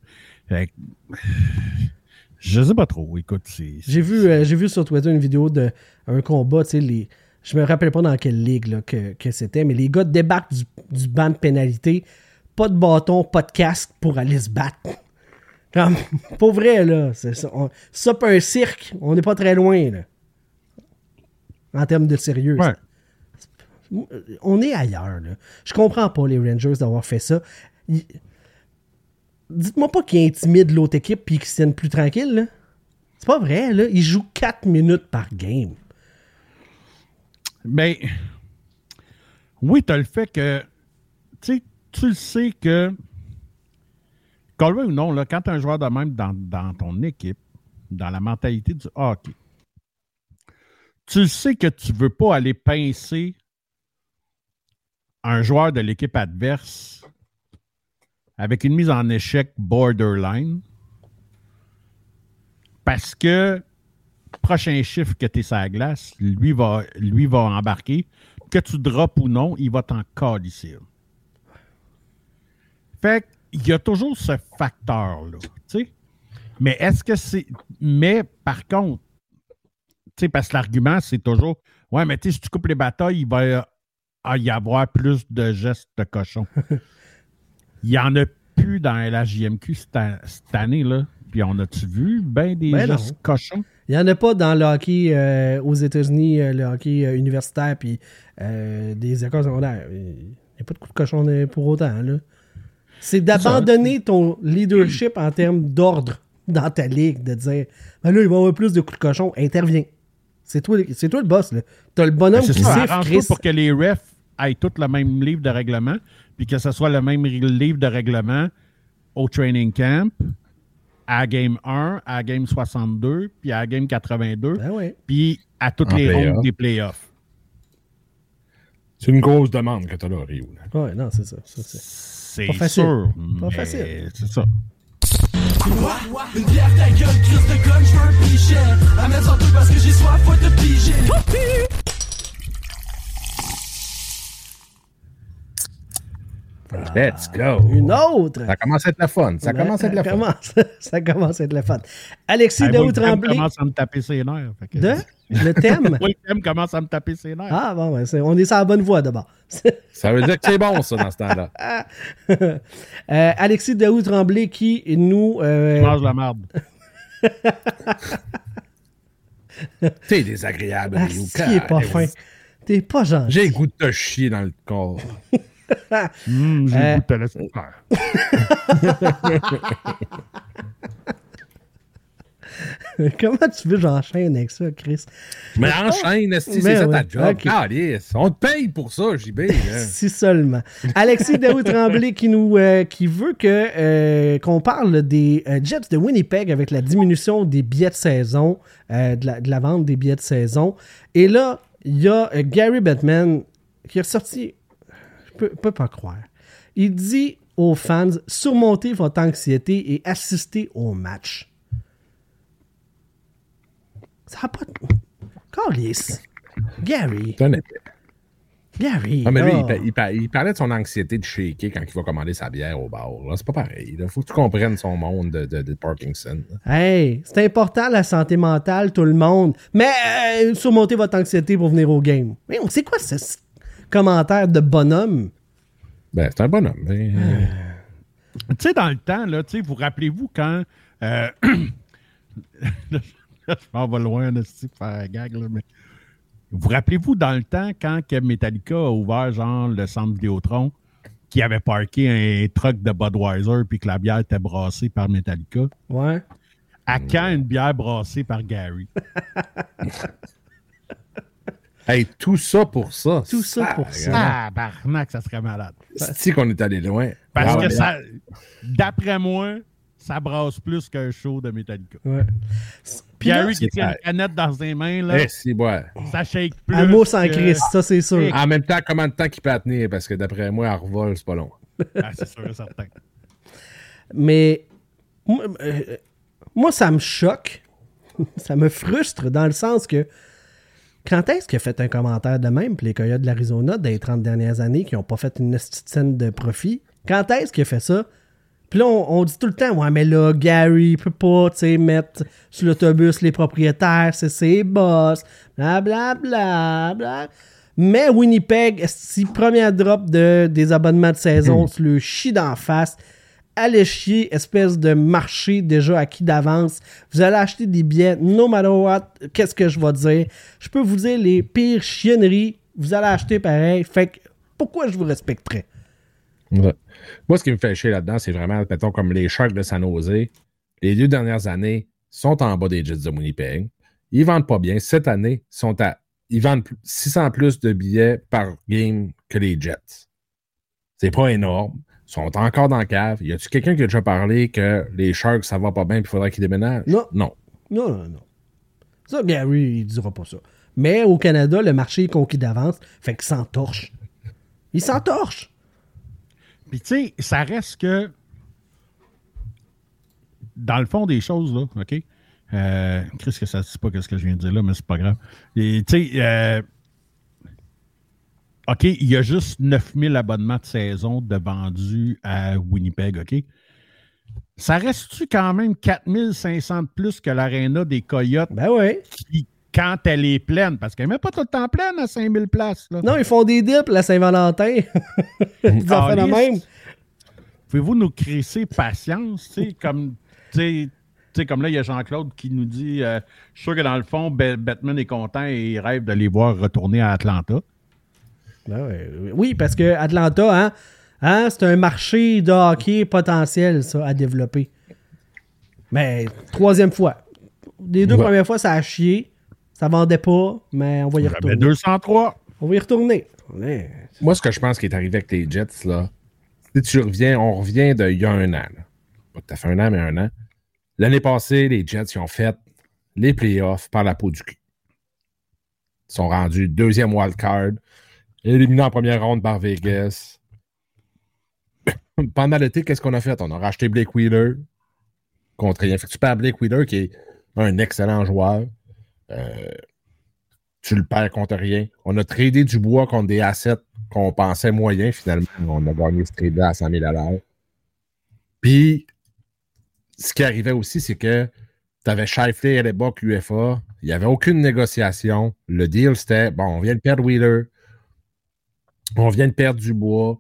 Je sais pas trop. Écoute. J'ai vu, euh, j'ai vu sur Twitter une vidéo de un combat, tu sais, les. Je me rappelle pas dans quelle ligue là, que, que c'était, mais les gars débarquent du, du banc de pénalité, pas de bâton, pas de casque pour aller se battre. Comme, *laughs* pour vrai, là. Ça, on- ça un cirque, on n'est pas très loin, là. En termes de sérieux. Ouais. On est ailleurs, là. Je comprends pas les Rangers d'avoir fait ça. Ils- Dites-moi pas qu'ils intimident l'autre équipe puis qu'ils se tiennent plus tranquilles, là. C'est pas vrai, là. Ils jouent 4 minutes par game. Mais oui, tu as le fait que tu le sais que qu'on ou non, là, quand tu un joueur de même dans, dans ton équipe, dans la mentalité du hockey, tu sais que tu veux pas aller pincer un joueur de l'équipe adverse avec une mise en échec borderline parce que prochain chiffre que tu es sur la glace, lui va, embarquer. Que tu droppes ou non, il va t'en calisser. Fait qu'il y a toujours ce facteur-là. Mais est-ce que c'est. Mais par contre, sais, parce que l'argument, c'est toujours Ouais, mais tu sais, si tu coupes les batailles, il va euh, ah, y avoir plus de gestes de cochon. *laughs* Il n'y en a plus dans la JMQ cette, année, là. Puis on a-tu vu ben des Ben gestes non. cochons? Il n'y en a pas dans le hockey euh, aux États-Unis, euh, le hockey euh, universitaire puis euh, des écoles secondaires. Il n'y a pas de coup de cochon pour autant, là. C'est d'abandonner ton leadership en termes d'ordre dans ta ligue, de dire ben là, il va y avoir plus de coups de cochon, interviens. C'est toi, c'est toi le boss. là. T'as le bonhomme C'est qui ça, siffle, Chris. pour que les refs aient tous le même livre de règlement, puis que ce soit le même livre de règlement au training camp, à Game 1, à Game 62, puis à Game 82, Ben ouais. puis à toutes En les playoff. rondes des playoffs. C'est une grosse demande que tu as là, Rio. Ouais, non, c'est ça. ça, c'est- C'est Pas facile. sûr. Pas facile. C'est ça. Quoi? Une bière ta gueule, crise de gun, je veux un pichet. Amène sans truc parce que j'ai soif, faut te piger. Let's go. Une autre. Ça commence à être le fun. Ça commence à être le fun. commence, *laughs* ça commence à être le fun. Alexis Daou le thème Tremblay. commence à me taper ses nerfs. que- De? *laughs* Le thème? Moi, le thème commence à me taper ses nerfs. Ah, bon, ouais, c'est- on est sur la bonne voie d'abord. *laughs* Ça veut dire que c'est bon, ça, dans ce temps-là. Euh, Alexis Daou Tremblay qui nous. euh, Je mange la merde. T'es désagréable, ah, est pas fin. T'es pas gentil. J'ai le goût de te chier dans le corps. Hum, J'ai Euh, le goût de te laisser faire. *laughs* Comment tu veux que j'enchaîne avec ça, Chris? Mais enchaîne, Ben c'est ça ouais, ta job? ok. Calice. On te paye pour ça, JB. *laughs* Si seulement. Alexis Daou Tremblay qui nous euh, qui veut que euh, qu'on parle des euh, Jets de Winnipeg avec la diminution des billets de saison, euh, de, la, de la vente des billets de saison. Et là, il y a euh, Gary Bettman qui est ressorti. Peux, peux pas croire. Il dit aux fans surmonter votre anxiété et assister au match. Ça n'a pas de. Calice. Gary. C'est. Gary. Ah, mais lui, il, pa- il pa- il parlait de son anxiété de shaker quand il va commander sa bière au bar. C'est pas pareil. Il faut que tu comprennes son monde de, de, de Parkinson. Hey, c'est important la santé mentale, tout le monde. Mais euh, surmontez votre anxiété pour venir au game. Mais on sait quoi ce commentaire de bonhomme? Ben, c'est un bonhomme. mais, euh, Tu sais, dans le temps, là, tu sais, vous rappelez-vous quand. euh, là, *laughs* je m'en vais loin, là, c'est pour faire un gag, là, mais. Vous rappelez-vous dans le temps quand que Metallica a ouvert, genre, le centre Vidéotron, qui avait parké un truck de Budweiser puis que la bière était brassée par Metallica? Ouais. À quand une bière brassée par Gary? *laughs* Hey, tout ça pour ça. Tout ça pour ça. Ah, barnac, ça serait malade. C'est qu'on est allé loin. Parce Ah, que ça, d'après moi, ça brasse plus qu'un show de Metallica. Ouais. Puis Gary qui tient une canette dans ses mains, là, Eh, si, ouais. ça shake plus. un mot sans que- Christ, ça c'est sûr. En même temps, combien de temps qu'il peut tenir? Parce que d'après moi, à revol, c'est pas long. Ah, c'est sûr et certain. *laughs* Mais moi, euh, moi, ça me choque. *laughs* ça me frustre dans le sens que quand est-ce qu'il a fait un commentaire de même, puis les Coyotes de l'Arizona, des 30 dernières années, qui n'ont pas fait une scène de profit, quand est-ce qu'il a fait ça? Puis là, on, on dit tout le temps, ouais, mais là, Gary, il peut pas, tu sais, mettre sur l'autobus les propriétaires, c'est ses boss, bla bla bla bla. Mais Winnipeg, si première drop de, des abonnements de saison, tu le chies d'en face, allez chier, espèce de marché déjà acquis d'avance. Vous allez acheter des billets, no matter what, qu'est-ce que je vais dire? Je peux vous dire les pires chienneries, vous allez acheter pareil. Fait que, pourquoi je vous respecterais? Moi, ce qui me fait chier là-dedans, c'est vraiment, mettons, comme les Sharks de San Jose. Les deux dernières années sont en bas des Jets de Winnipeg. Ils vendent pas bien. Cette année, sont à, ils vendent plus- 600 plus de billets par game que les Jets. C'est pas énorme. Ils sont encore dans la cave. Y a-tu quelqu'un qui a déjà parlé que les Sharks, ça va pas bien et il faudrait qu'ils déménagent? Non. Non. Non, non, non. Ça, Gary, il dira pas ça. Mais au Canada, le marché est conquis d'avance, fait qu'il s'entorche. Il s'entorche. Puis, tu sais, ça reste que. Dans le fond des choses, là, OK? Euh, Chris, que ça ne dit pas ce que je viens de dire là, mais c'est pas grave. Et, Tu sais, euh, OK, il y a juste 9000 abonnements de saison de vendus à Winnipeg, OK? Ça reste-tu quand même 4500 de plus que l'aréna des Coyotes Ben qui, quand elle est pleine, parce qu'elle n'est même pas tout le temps pleine à 5000 places. Là. Non, ils font des dips, la Saint-Valentin. *laughs* Ils en font de Calisse. même. Pouvez-vous nous crisser patience, tu sais, comme, comme là, il y a Jean-Claude qui nous dit, euh, je suis sûr que dans le fond, Batman est content et il rêve de les voir retourner à Atlanta. Ben ouais. Oui, parce que Atlanta, hein, Hein, c'est un marché de hockey potentiel, ça, à développer. Mais troisième fois. Les deux Ouais. premières fois, ça a chié. Ça vendait pas, mais on va y J'avais retourner. 203. On va y retourner. Ouais. Moi, ce que je pense qui est arrivé avec les Jets, là, si tu reviens, on revient d'il y a un an. là. Pas tout à fait un an, mais un an. L'année passée, les Jets, ils ont fait les playoffs par la peau du cul. Ils sont rendus deuxième wild card, éliminés en première ronde par Vegas. *coughs* Pendant l'été, qu'est-ce qu'on a fait? On a racheté Blake Wheeler contre rien. Tu perds Blake Wheeler, qui est un excellent joueur. Euh, tu le perds contre rien. On a tradé du bois contre des assets qu'on pensait moyens, finalement. On a gagné ce trade à 100 000 Puis, ce qui arrivait aussi, c'est que tu avais Shifley à l'époque, l'UFA. Il n'y avait aucune négociation. Le deal, c'était bon, on vient de perdre Wheeler. On vient de perdre du bois.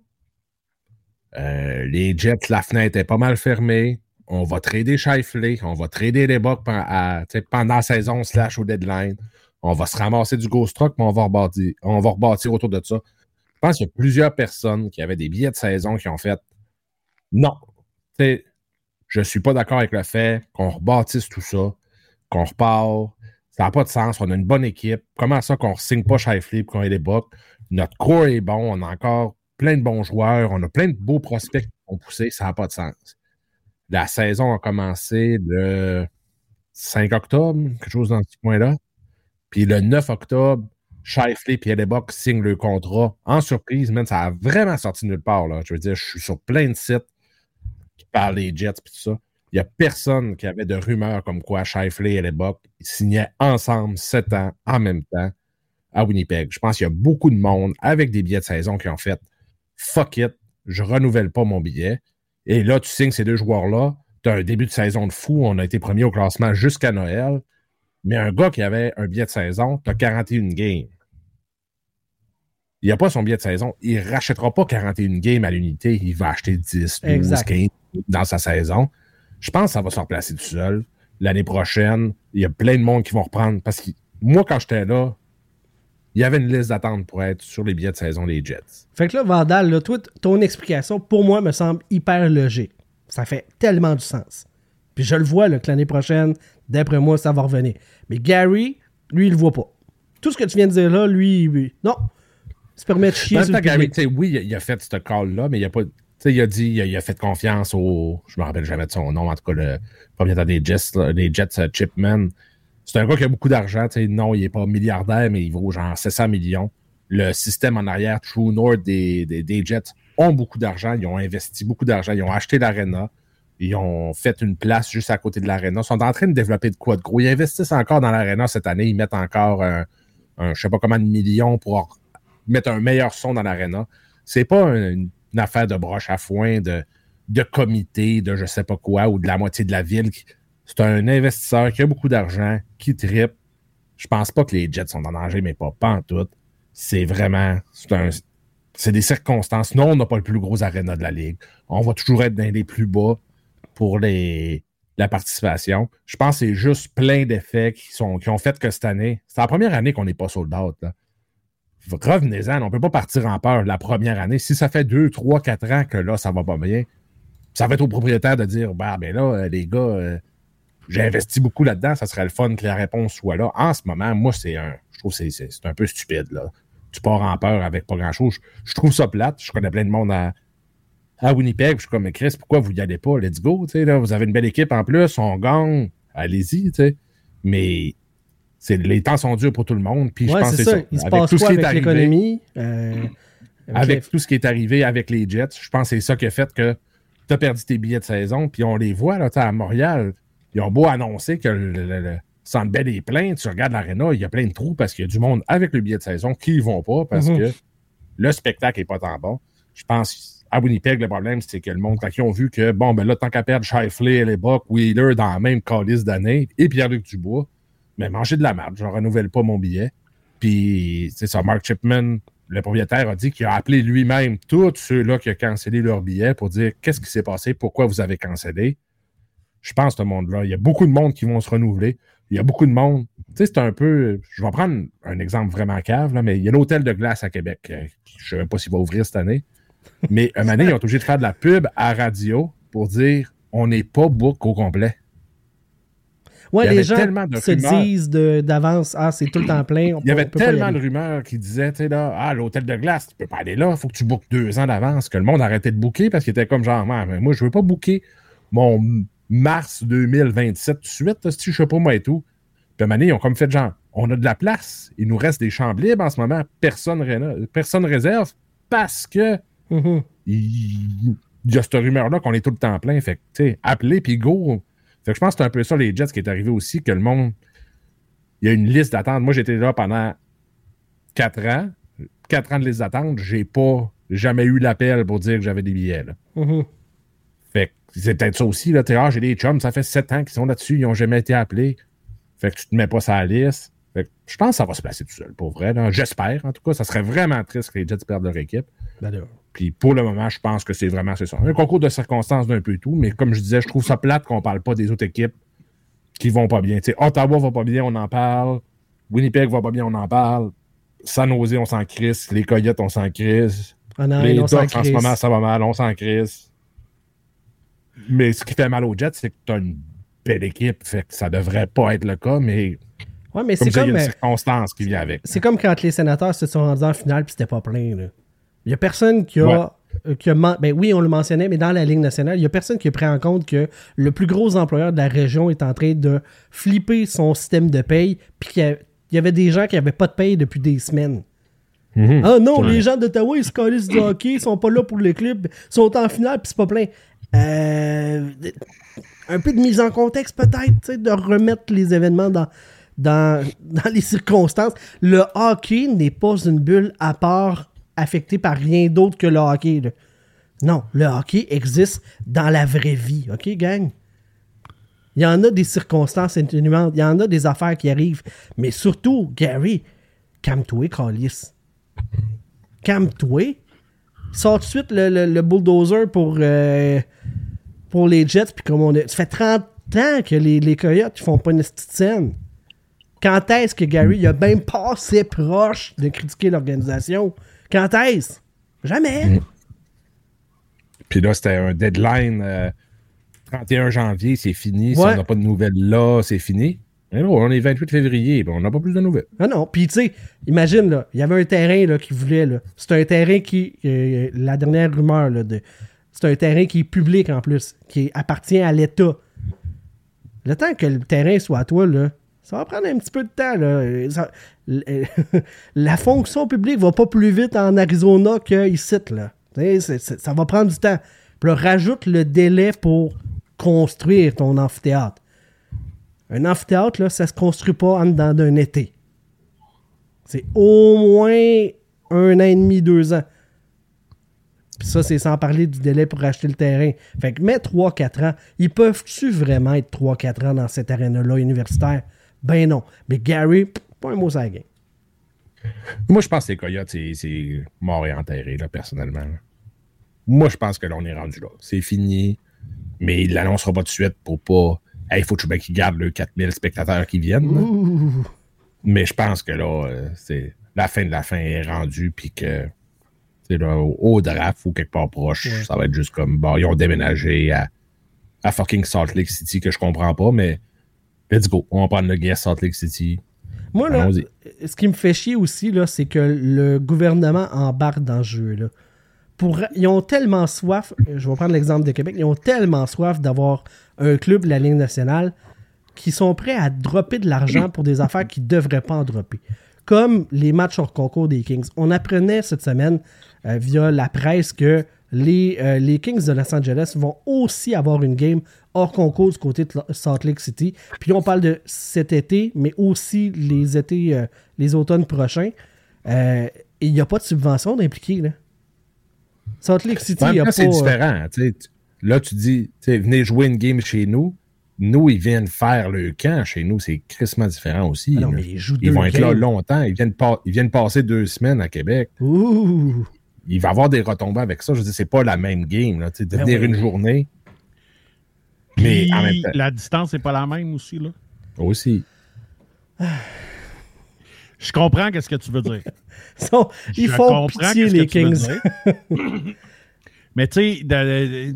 Euh, les Jets, la fenêtre est pas mal fermée. On va trader Shifley. On va trader les Bucks pendant la saison slash au deadline. On va se ramasser du ghost truck, mais on va rebâtir, on va autour de ça. Je pense qu'il y a plusieurs personnes qui avaient des billets de saison qui ont fait non. Je suis pas d'accord avec le fait qu'on rebâtisse tout ça, qu'on repart. Ça n'a pas de sens. On a une bonne équipe. Comment ça qu'on ne signe pas Shifley pour qu'on ait des bucks? Notre core est bon. On a encore plein de bons joueurs. On a plein de beaux prospects qui ont poussé. Ça n'a pas de sens. La saison a commencé le 5 octobre, quelque chose dans ce point-là. Puis le 9 octobre, Shifley et Hellebuck signent le contrat. En surprise, man, ça a vraiment sorti nulle part. Là. Je veux dire, je suis sur plein de sites qui parlent des Jets et tout ça. Il n'y a personne qui avait de rumeurs comme quoi Shifley et Hellebuck signaient ensemble sept ans en même temps à Winnipeg. Je pense qu'il y a beaucoup de monde avec des billets de saison qui ont fait fuck it, je renouvelle pas mon billet. Et là, tu signes ces deux joueurs-là. Tu as un début de saison de fou. On a été premier au classement jusqu'à Noël. Mais un gars qui avait un billet de saison, tu as 41 games. Il n'a pas son billet de saison. Il ne rachètera pas 41 games à l'unité. Il va acheter 10, 12, Exact. 15 dans sa saison. Je pense que ça va se replacer tout seul. L'année prochaine, il y a plein de monde qui vont reprendre. Parce que moi, quand j'étais là, il y avait une liste d'attente pour être sur les billets de saison des Jets. Fait que là, Vandal, là, toi, t- ton explication, pour moi, me semble hyper logique. Ça fait tellement du sens. Puis je le vois, là, que l'année prochaine, d'après moi, ça va revenir. Mais Gary, lui, il le voit pas. Tout ce que tu viens de dire là, lui, lui- non. Il se permet de chier sur le Gary, oui, il a, fait ce call-là, mais il a pas. tu sais, il a dit, il a, il a fait confiance au. Je me rappelle jamais de son nom, en tout cas, le propriétaire des Jets, là, des Jets euh, Chipman. C'est un gars qui a beaucoup d'argent. Non, il n'est pas milliardaire, mais il vaut genre 700 millions. Le système en arrière, True North des, Jets, ont beaucoup d'argent. Ils ont investi beaucoup d'argent. Ils ont acheté l'Arena. Ils ont fait une place juste à côté de l'Arena. Ils sont en train de développer de quoi de gros. Ils investissent encore dans l'Arena cette année. Ils mettent encore un, un je sais pas comment de millions pour mettre un meilleur son dans l'Arena. C'est pas un- une, affaire de broche à foin, de, de comité, de je sais pas quoi, ou de la moitié de la ville. qui- C'est un investisseur qui a beaucoup d'argent, qui tripe. Je pense pas que les Jets sont en danger, mais pas, pas en tout. C'est vraiment. C'est des circonstances. Non, on n'a pas le plus gros aréna de la Ligue. On va toujours être dans les plus bas pour les, la participation. Je pense que c'est juste plein d'effets qui, sont, qui ont fait que cette année, c'est la première année qu'on n'est pas sold out. Revenez-en, on ne peut pas partir en peur la première année. Si ça fait 2, 3, 4 ans que là, ça va pas bien, ça va être au propriétaire de dire bah ben là, euh, les gars, euh, j'ai investi beaucoup là-dedans, ça serait le fun que la réponse soit là. En ce moment, moi, c'est un. Je trouve que c'est- un peu stupide. Là. Tu pars en peur avec pas grand-chose. Je, je trouve ça plate. Je connais plein de monde à, à Winnipeg. Je suis comme, mais Chris, pourquoi vous y allez pas? Let's go. tu sais, Là, vous avez une belle équipe en plus, on gagne. Allez-y. tu sais. Mais les temps sont durs pour tout le monde. Puis je pense que c'est c'est ça. ça. Il se Avec passe tout ce qui est avec arrivé- l'économie? Euh, avec les- tout ce qui est arrivé avec les Jets, je pense que c'est ça qui a fait que tu as perdu tes billets de saison. Puis on les voit là, à Montréal. Ils ont beau annoncer que le, le, le Centre Bell est plein. Tu regardes l'aréna, il y a plein de trous parce qu'il y a du monde avec le billet de saison qui ne vont pas parce Mhm. que le spectacle n'est pas tant bon. Je pense à Winnipeg, le problème, c'est que le monde, quand ils ont vu que, bon, ben là, tant qu'à perdre Shifley, Lebock, Wheeler dans la même calice d'année et Pierre-Luc Dubois, mais manger de la merde, je ne renouvelle pas mon billet. Puis, c'est ça, Mark Chipman, le propriétaire, a dit qu'il a appelé lui-même tous ceux-là qui ont cancellé leur billet pour dire qu'est-ce qui s'est passé, pourquoi vous avez cancellé. Je pense, ce monde-là, il y a beaucoup de monde qui vont se renouveler. Il y a beaucoup de monde. Tu sais, c'est un peu. Je vais prendre un exemple vraiment cave, là, mais il y a l'hôtel de glace à Québec. euh, Je ne sais même pas s'il va ouvrir cette année. Mais un donné, ils ont été obligés de faire de la pub à radio pour dire on n'est pas book au complet. Ouais, Il y les gens de se rumeurs. disent d'avance, ah, c'est tout le temps plein. on Il y avait peut- tellement de rumeurs qui disaient, tu sais, là, ah, l'hôtel de glace, tu peux pas aller là, faut que tu bookes deux ans d'avance, que le monde arrêtait de booker parce qu'il était comme genre, moi, je veux pas booker mon mars 2027 tout de suite, si je sais pas moi et tout. Puis à donné, ils ont comme fait genre, on a de la place, il nous reste des chambres libres en ce moment, personne, réno- personne réserve parce que Mhm. il il y a cette rumeur-là qu'on est tout le temps plein. Fait que, tu sais, appelez puis go. Fait que je pense que c'est un peu ça, les Jets, qui est arrivé aussi, que le monde. Il y a une liste d'attente. Moi, j'étais là pendant quatre ans. Quatre ans de liste d'attente. J'ai pas jamais eu l'appel pour dire que j'avais des billets. Là. Mhm. C'est peut-être ça aussi. Là. Ah, j'ai des chums, ça fait sept ans qu'ils sont là-dessus, ils ont jamais été appelés. Fait que tu te mets pas la liste. Fait que je pense que ça va se placer tout seul, pour vrai. J'espère, en tout cas. Ça serait vraiment triste que les Jets perdent leur équipe. Ben. Puis pour le moment, je pense que c'est vraiment c'est ça. Un concours de circonstances d'un peu tout, mais comme je disais, je trouve ça plate qu'on parle pas des autres équipes qui vont pas bien. Tu sais, Ottawa va pas bien, on en parle. Winnipeg va pas bien, on en parle. San Jose, on s'en crisse. Les Coyotes, on s'en crisse. Ah non, les Ducks, en ce moment, ça va mal, on s'en crisse. Mais ce qui fait mal aux Jets, c'est que tu as une belle équipe. Fait que ça devrait pas être le cas, mais Ouais, mais comme c'est ça, il y comme, a une euh, circonstance qui vient avec. c'est comme quand les sénateurs se sont rendus en finale puis c'était pas plein. là. Il y a personne qui a. Ouais. euh, qui a ben oui, on le mentionnait, mais dans la Ligue nationale, il y a personne qui a pris en compte que le plus gros employeur de la région est en train de flipper son système de paye, puis qu'il y avait des gens qui n'avaient pas de paye depuis des semaines. Mhm. Ah non, Ouais. les gens d'Ottawa, ils se calissent du hockey, ils sont pas là pour le club, ils sont en finale, puis c'est pas plein. Euh, un peu de mise en contexte, peut-être, de remettre les événements dans, dans, *laughs* dans les circonstances. Le hockey n'est pas une bulle à part affectée par rien d'autre que le hockey. Non, le hockey existe dans la vraie vie, OK, gang? Il y en a des circonstances atténuantes, il y en a des affaires qui arrivent, mais surtout, Gary, calme-toi, Calis. Calme-toi. Sors tout de suite le, le- le bulldozer pour, euh, pour les Jets, puis comme on a... Ça fait 30 ans que les, les Coyotes ne font pas une petite scène. Quand est-ce que Gary il a même passé proche de critiquer l'organisation? Quand est-ce? Jamais. Puis là, c'était un deadline euh, 31 janvier, c'est fini. Si Ouais. on n'a pas de nouvelles là, c'est fini. Non, on est 28 février, puis on n'a pas plus de nouvelles. Ah non, puis tu sais, imagine, il y avait un terrain qui voulait. C'est un terrain qui, euh, la dernière rumeur, de, c'est un terrain qui est public en plus, qui appartient à l'État. Le temps que le terrain soit à toi, là, ça va prendre un petit peu de temps, l- *laughs* la fonction publique va pas plus vite en Arizona qu'ici, là. Ça va prendre du temps. Puis rajoute le délai pour construire ton amphithéâtre. Un amphithéâtre, là, ça se construit pas en dedans d'un été. C'est au moins un an et demi, deux ans. Puis ça, c'est sans parler du délai pour acheter le terrain. Fait que mets 3-4 ans. Ils peuvent-tu vraiment être 3-4 ans dans cette arène-là universitaire? Ben non. Mais Gary, pas un mot sur la game. Moi, je pense que les Coyotes, c'est- mort et enterré, là, personnellement. Moi, je pense que là, on est rendu là. C'est fini. Mais il l'annoncera pas de suite pour pas. Il faut que qu'il garde le 4000 spectateurs qui viennent. Ouh. Mais je pense que là, euh, c'est la fin de la fin est rendue, puis que c'est là, au, au draft ou quelque part proche, ça va être juste comme bon, ils ont déménagé à, à fucking Salt Lake City, que je comprends pas, mais let's go. On va prendre le guest Salt Lake City. Moi, là, ce qui me fait chier aussi, là, c'est que le gouvernement embarque dans ce jeu. Là. Ils ont tellement soif, je vais prendre l'exemple de Québec, ils ont tellement soif d'avoir un club de la Ligue nationale qui sont prêts à dropper de l'argent pour des affaires qu'ils ne devraient pas en dropper. Comme les matchs hors concours des Kings. On apprenait cette semaine euh, via la presse que les, euh, les Kings de Los Angeles vont aussi avoir une game hors concours du côté de Salt Lake City. Puis on parle de cet été, mais aussi les étés, euh, les automnes prochains. Il n'y a pas de subvention d'impliquer. Là. Salt Lake City, En il n'y même a temps, pas. c'est euh, différent. Là, tu dis, venez jouer une game chez nous. Nous, ils viennent faire le camp chez nous. C'est crissement différent aussi. Ah non, là. mais ils jouent Ils deux vont être là longtemps. Ils viennent, ils viennent passer deux semaines à Québec. Ouh. Il va y avoir des retombées avec ça. Je veux dire, c'est pas la même game. Là, de Ben venir oui. une journée. Mais Puis, en même temps, la distance n'est pas la même aussi, là. aussi. Je comprends qu'est-ce que tu veux dire. Ils *laughs* sont- Ils Je font pitié, les Kings. *laughs* *laughs* Mais tu sais,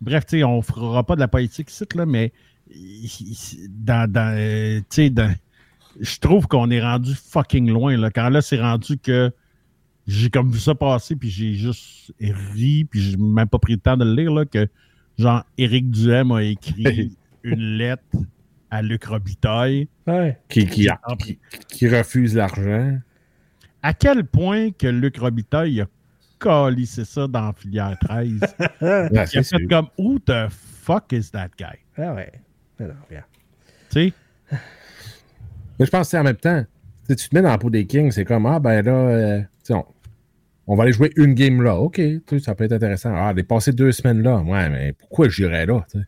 bref, tu sais, on fera pas de la politique ici, là, mais dans, dans, euh, tu sais, dans- je trouve qu'on est rendu fucking loin, là. Quand là, c'est rendu que j'ai comme vu ça passer, puis j'ai juste ri, puis j'ai même pas pris le temps de le lire, là, que genre, Éric Duhem a écrit une lettre à Luc Robitaille. Ouais. Qui, qui, qui, qui refuse l'argent. À quel point que Luc Robitaille a calissé ça dans la filière 13? *laughs* Ouais, Il a c'est fait sûr. comme, who the fuck is that guy? Ah ouais. Mais non, regarde. Tu sais? Mais je pense que c'est en même temps, tu sais, tu te mets dans la peau des Kings, c'est comme, ah ben là, euh, tu sais, on, on va aller jouer une game là. OK, tu sais, ça peut être intéressant. Ah, aller passer deux semaines là. Ouais, mais pourquoi j'irais là? tu sais?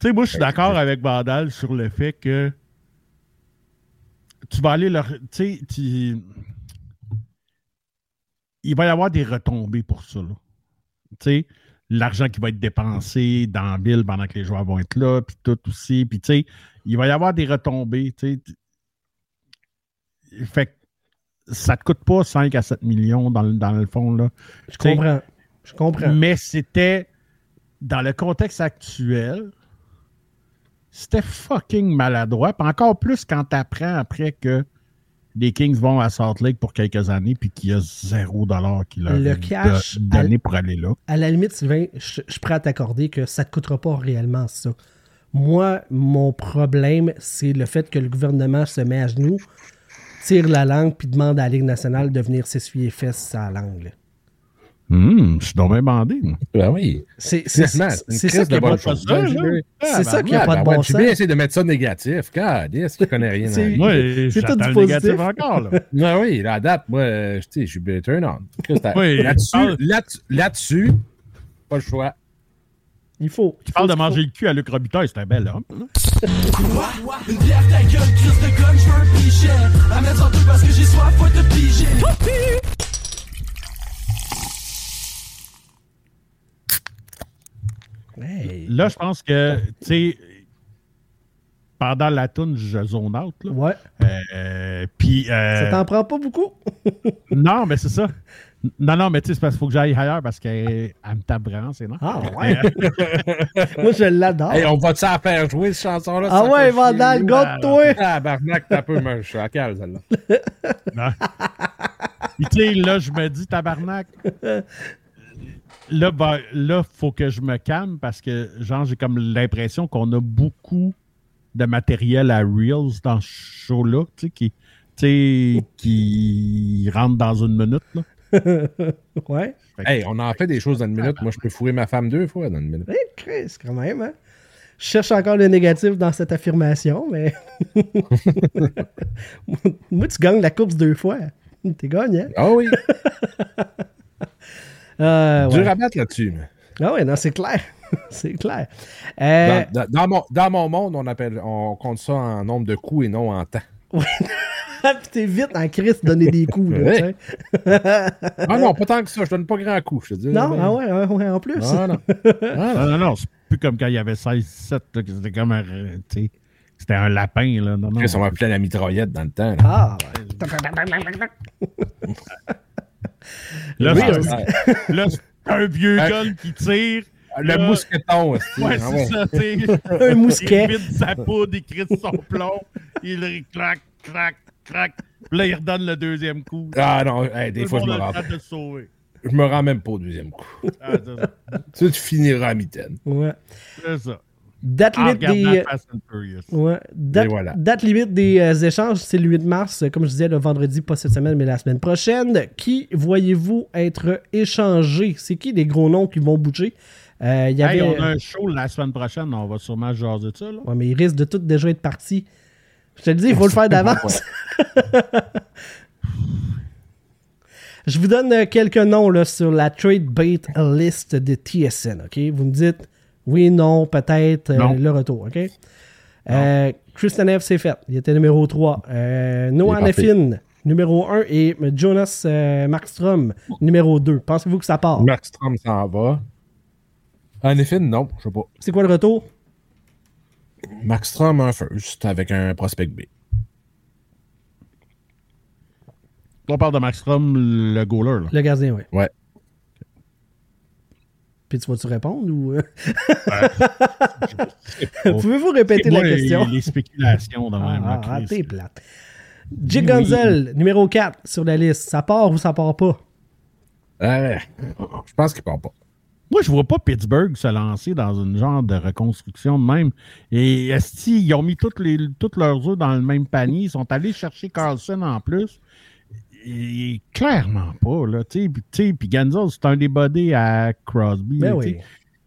Tu sais, moi, je suis d'accord avec Vandal sur le fait que tu vas aller leur. Tu sais, tu- il va y avoir des retombées pour ça. Tu sais, l'argent qui va être dépensé dans la ville pendant que les joueurs vont être là, puis tout aussi. Puis, tu sais, il va y avoir des retombées. Tu sais. Fait que ça te coûte pas 5 à 7 millions dans, le- dans le fond. Là. Je comprends. Je comprends. Mais c'était dans le contexte actuel, c'était fucking maladroit. Puis encore plus quand t'apprends après que les Kings vont à Salt Lake pour quelques années puis qu'il y a zéro dollar qui leur Le cash, do- donné à- pour aller là. À la limite, Sylvain, je, je suis prêt à t'accorder que ça ne te coûtera pas réellement ça. Moi, mon problème, c'est le fait que le gouvernement se met à genoux, tire la langue, puis demande à la Ligue nationale de venir s'essuyer les fesses à la langue. Hum, je suis donc bien bandé. moi. Ben oui. C'est ça qui de n'a pas bonne de JB. là. C'est ça qui n'a Ah, pas de ben bon ouais, sens. JB essaie de mettre ça négatif. God, est-ce qu'il connaît rien? Moi, C'est j'attends tout du le positif. négatif encore. Là. *laughs* Ben oui, la date, moi, euh, je sais, je suis bien turn on. Qu'est-ce que t'as- Oui, Là-dessus, là-dessus, là-dessus, pas le choix. Il faut. Tu parles de manger le cul à Luc Robitaille, c'est un bel homme. là. Quoi? Une bière ta gueule, crise de gun, j'veux un pichet. Amène ça deux parce que j'ai soif, faut te piger. Hey. Là, je pense que, tu sais, pendant la toune, je zone out. Là. Ouais. Euh, Puis. euh, Ça t'en prend pas beaucoup? *laughs* Non, mais c'est ça. Non, non, mais tu sais, c'est parce qu'il faut que j'aille ailleurs parce qu'elle elle me tape vraiment, c'est non? Ah ouais. *laughs* *laughs* Moi, je l'adore. Hey, on va-tu la faire jouer, cette chanson-là? ah ouais, Vandal, garde-toi! Ah, Barnac, t'as peu, mais je suis à cale, celle-là. Non. Puis tu sais, là, je me dis, tabarnak. Là, ben, là, faut que je me calme parce que, genre, j'ai comme l'impression qu'on a beaucoup de matériel à Reels dans ce show-là, tu sais, qui, tu sais, qui rentre dans une minute, là. *laughs* ouais. Hey, on en fait des choses dans une minute. Moi, je peux fourrer ma femme deux fois dans une minute. Hey, Chris, quand même, hein? Je cherche encore le négatif dans cette affirmation, mais. *laughs* Moi, tu gagnes la course deux fois. T'es gagnant. Ah oui, *laughs* Euh, dur ouais. à battre là-dessus. mais. Ah ouais, non, c'est clair. *laughs* c'est clair. Euh, Dans, dans- dans mon, dans mon monde, on, appelle, on compte ça en nombre de coups et non en temps. *laughs* Puis t'es vite en Christ donner des coups. Là. Ah non, pas tant que ça. Je donne pas grand coup, je te dis. non, Ben, ah ouais, ah ouais, en plus. Ah non. *laughs* Ah, Non, non, non, c'est plus comme quand il y avait 16-7, là, que c'était comme un, c'était un lapin, là. Non, non. Chris, on m'appelait la mitraillette dans le temps. là. Ah, ouais. Là, Oui, c'est un- là, c'est un vieux Ouais. gun qui tire. Le Là- mousqueton, aussi. Ouais, Ah c'est ouais. ça. Un mousquet. Il vide sa poudre, il crisse son plomb, il le clac, clac, clac. Puis là, il redonne le deuxième coup. Ah non, hey, des Tout fois, le je me rends le. Je me rends même pas au deuxième coup. Ah, ça. *laughs* Tu sais, tu finiras à mitaine. Ouais. C'est ça. Date Ah, limite des. Ouais. Date, Et voilà. date limite des euh, échanges, c'est le 8 mars, comme je disais, le vendredi, pas cette semaine, mais la semaine prochaine. Qui voyez-vous être échangé? C'est qui les gros noms qui vont bouger? Euh, Il y avait... Hey, on a un show la semaine prochaine, on va sûrement jaser de ça. Là. Ouais, mais ils risquent de tout déjà être partis. Je te le dis, il faut le faire d'avance. *laughs* Je vous donne quelques noms là, sur la trade bait list de TSN. ok? Vous me dites oui, non, peut-être euh, le retour. ok? Euh, c'est fait. Il était numéro 3. Euh, Noah. Neffin, numéro 1. Et Jonas euh, Markstrom, numéro 2. Pensez-vous que ça part? Markstrom s'en va. En effet, non, je sais pas. C'est quoi le retour? Markstrom un first avec un prospect B. On parle de Maxstrom, le goaler. Là. Le gardien, oui. Ouais. Puis tu vas-tu répondre ou. *laughs* Pouvez-vous répéter la Moi, les- question? Les, spéculations de même. Ah, ah, t'es plate. Jig Oui. Gonzel, numéro 4 sur la liste. Ça part ou ça part pas? Ouais. je pense qu'il part pas. Moi, je vois pas Pittsburgh se lancer dans une genre de reconstruction de même. Et est ils ont mis toutes, les, toutes leurs œufs dans le même panier? Ils sont allés chercher Carlson en plus. Et clairement pas, là. Tu sais, puis- Ganzel, c'est un des bodés à Crosby. Ben là, oui.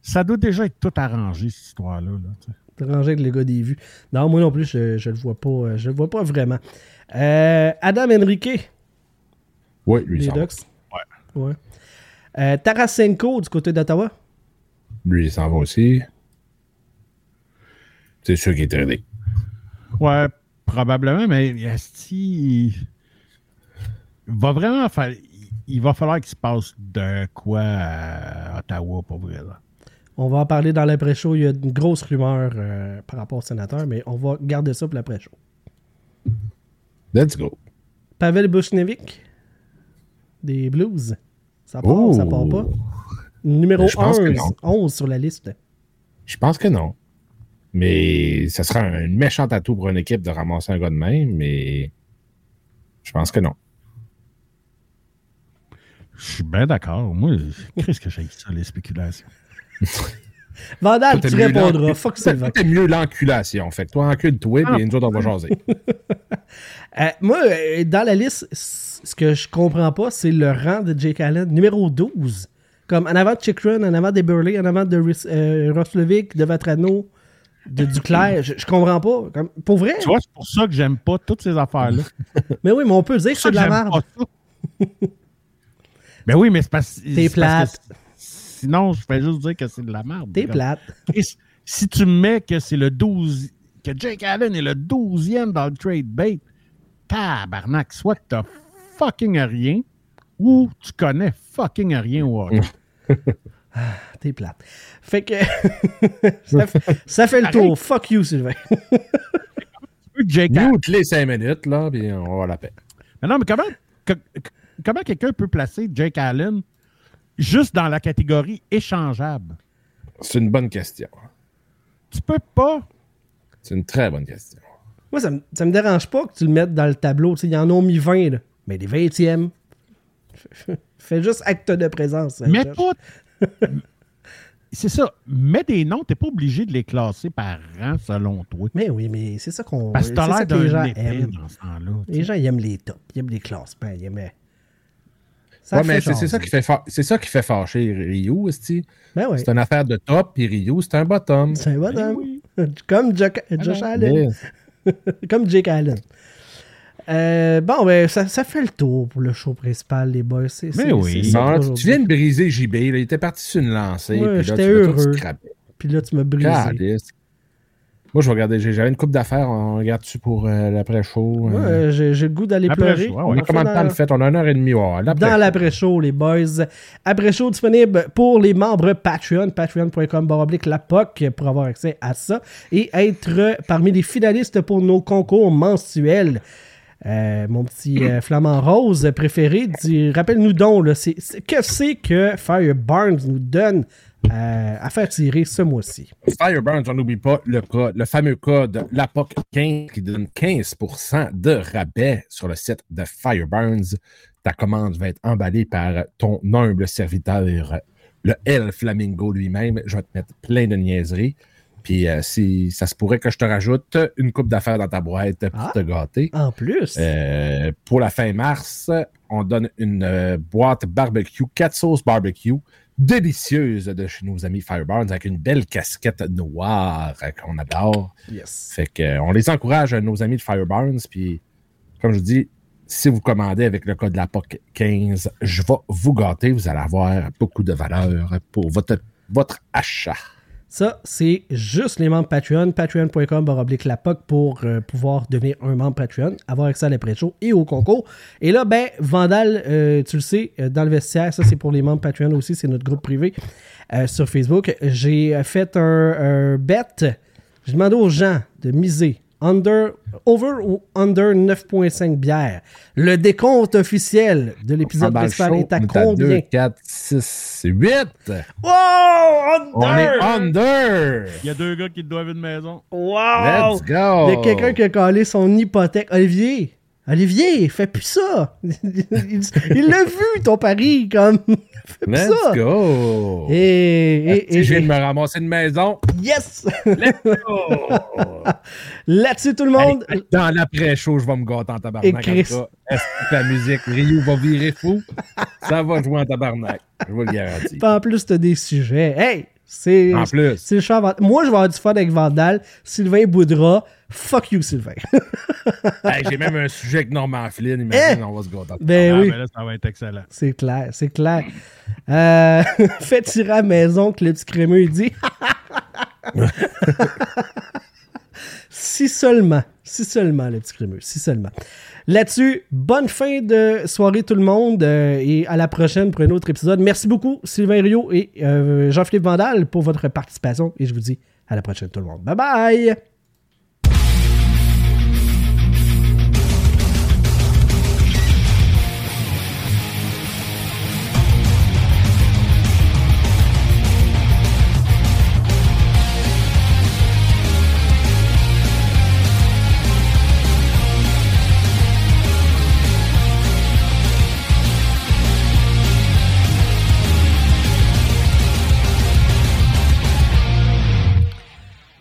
Ça doit déjà être tout arrangé, cette histoire-là. là, tu sais. T'es rangé avec le gars des vues. Non, moi non plus, je, je le vois pas. euh, Je le vois pas vraiment. Euh, Adam Henrique, Oui, lui, les il s'en va. Ducks. Ouais. Euh, Tarasenko du côté d'Ottawa. Lui, il s'en va aussi. C'est sûr qu'il est tradé. Ouais, probablement, mais Esti, il va vraiment faire. Il va falloir qu'il se passe de quoi à Ottawa pour vrai. Là. On va en parler dans l'après-show. Il y a une grosse rumeur euh, par rapport au sénateur, mais on va garder ça pour l'après-show. Let's go. Pavel Bushnevik des Blues. Ça part ou ça part pas? Numéro Je pense que 11, non. 11 sur la liste. Je pense que non. Mais ça sera un méchant atout pour une équipe de ramasser un gars de même, mais je pense que non. Je suis bien d'accord. Moi, *laughs* qu'est-ce que j'ai ça, les spéculations? *laughs* Vandal, tu répondras. Fuck Sylvain. T'aimes mieux l'enculation. Fait que toi, encule-toi, Ah. et nous autres, on va jaser. *laughs* Euh, moi, euh, dans la liste, ce que je comprends pas, c'est le rang de Jake Allen, numéro 12. Comme en avant de Chikrin, en avant des Burley, en avant de euh, Roslovic, de Vatrano, de Duclair. Je, je comprends pas. Comme, pour vrai? Tu vois, c'est pour ça que j'aime pas toutes ces affaires-là. Mais oui, mais on peut dire que c'est de la merde. Ça. Ben oui, mais c'est parce, T'es parce plate. que Sinon, je fais juste dire que c'est de la merde. T'es plate. Si tu me mets que c'est le 12, que Jake Allen est le 12e dans le trade bait, tabarnak, soit que t'as fucking rien ou tu connais fucking rien au hockey. *laughs* T'es plate. Fait que. *laughs* ça, fait, ça fait le tour. Fuck you, Sylvain. *laughs* Jake Allen. Nous, les cinq minutes, là, puis on va la paix. Mais non, mais comment, que- que- comment quelqu'un peut placer Jake Allen juste dans la catégorie échangeable? C'est une bonne question. Tu peux pas. C'est une très bonne question. Moi, ça me, ça me dérange pas que tu le mettes dans le tableau. Tu sais, Ils en ont mis 20, là. mais les 20e. *laughs* Fais juste acte de présence. Mets Serge. pas. *laughs* C'est ça. Mets des noms, t'es pas obligé de les classer par rang selon toi. Mais oui, mais c'est ça qu'on. Parce que t'as l'air que les gens aiment. dans ce temps-là. Les gens, ils aiment les tops, ils aiment les classements, ils aiment. Ça Ouais, mais c'est ça, qui fait fa- c'est ça qui fait fâcher Ryu. Ben ouais. C'est une affaire de top, puis Ryu, c'est un bottom. C'est un Ben bonhomme. *laughs* Comme Jack- Josh Allen. *laughs* Comme Jake Allen. Euh, bon, ben, ça, ça fait le tour pour le show principal, les boys. C'est- Mais oui. Non, tu, viens de briser JB. Là. Il était parti sur une lancée. Ouais, puis là, j'étais heureux. Puis là, tu m'as brisé. Moi, je vais regarder. j'ai- J'avais une coupe d'affaires. On regarde-tu pour euh, l'après-show? Euh, j'ai j'ai le goût d'aller Après, pleurer. ouais, on ouais. a combien de fait temps dans- de fait? On a une heure et demie. ouais, dans l'après-show, les boys. Après-show disponible pour les membres Patreon, patreon.com baroblique la POC pour avoir accès à ça et être parmi les finalistes pour nos concours mensuels. Euh, mon petit euh, *clears throat* flamant rose préféré, dis- rappelle-nous donc, là, c'est- c'est- que c'est que Fire Barnes nous donne euh, à faire tirer ce mois-ci? Fireburns, on n'oublie pas le code, le fameux code LAPOC 15 qui donne 15% de rabais sur le site de Fireburns. Ta commande va être emballée par ton humble serviteur, le L Flamingo lui-même. Je vais te mettre plein de niaiseries. Puis euh, si ça se pourrait que je te rajoute une coupe d'affaires dans ta boîte pour Ah. te gâter. En plus, Euh, pour la fin mars, on donne une boîte barbecue, 4 sauces barbecue, délicieuse de chez nos amis Fireburns, avec une belle casquette noire qu'on adore. yes. Fait que, euh, on les encourage, euh, nos amis de Fireburns. Puis, comme je vous dis, si vous commandez avec le code LAPOC 15, je vais vous gâter. Vous allez avoir beaucoup de valeur pour votre, votre achat. Ça, c'est juste les membres Patreon. Patreon.com baroblique la POC pour euh, pouvoir devenir un membre Patreon, avoir accès à l'après-show et au concours. Et là, ben, Vandal, euh, tu le sais, euh, dans le vestiaire, ça c'est pour les membres Patreon aussi, c'est notre groupe privé sur Facebook. J'ai fait un, un bet. J'ai demandé aux gens de miser Under, over ou under 9.5 bières. Le décompte officiel de l'épisode le principal show, est à combien? 2, 4, 6, 8. Wow! Under! On est under. Il y a deux gars qui te doivent une maison. Wow! Let's go. Il y a quelqu'un qui a collé son hypothèque. Olivier! Olivier, fais plus ça! *laughs* il l'a vu, ton pari, comme. *laughs* fais plus Let's ça! go. Et, et, et- je viens de me ramasser une maison? Yes! Let's go. *laughs* Là-dessus, tout le monde. Dans l'après-show, je vais me gâter en tabarnak. Et Chris. la musique, Ryu va virer fou? Ça va jouer en tabarnak. Je vous le garantis. Puis en plus, t'as des sujets. Hey! C'est. En plus. C'est le Moi, je vais avoir du fun avec Vandal. Sylvain Boudra. Fuck you, Sylvain. *laughs* Hey, J'ai même un sujet avec Norman Flynn. Imagine, on va se gâter. ben Ah, oui. ben là, ça va être excellent. C'est clair, c'est clair. Euh, *laughs* fait tirer à la maison que le petit crémeux il dit. *laughs* si seulement, si seulement le petit si seulement. Là-dessus, bonne fin de soirée tout le monde euh, et à la prochaine pour un autre épisode. Merci beaucoup Sylvain Rio et euh, Jean-Philippe Vandal pour votre participation et je vous dis à la prochaine tout le monde. Bye bye!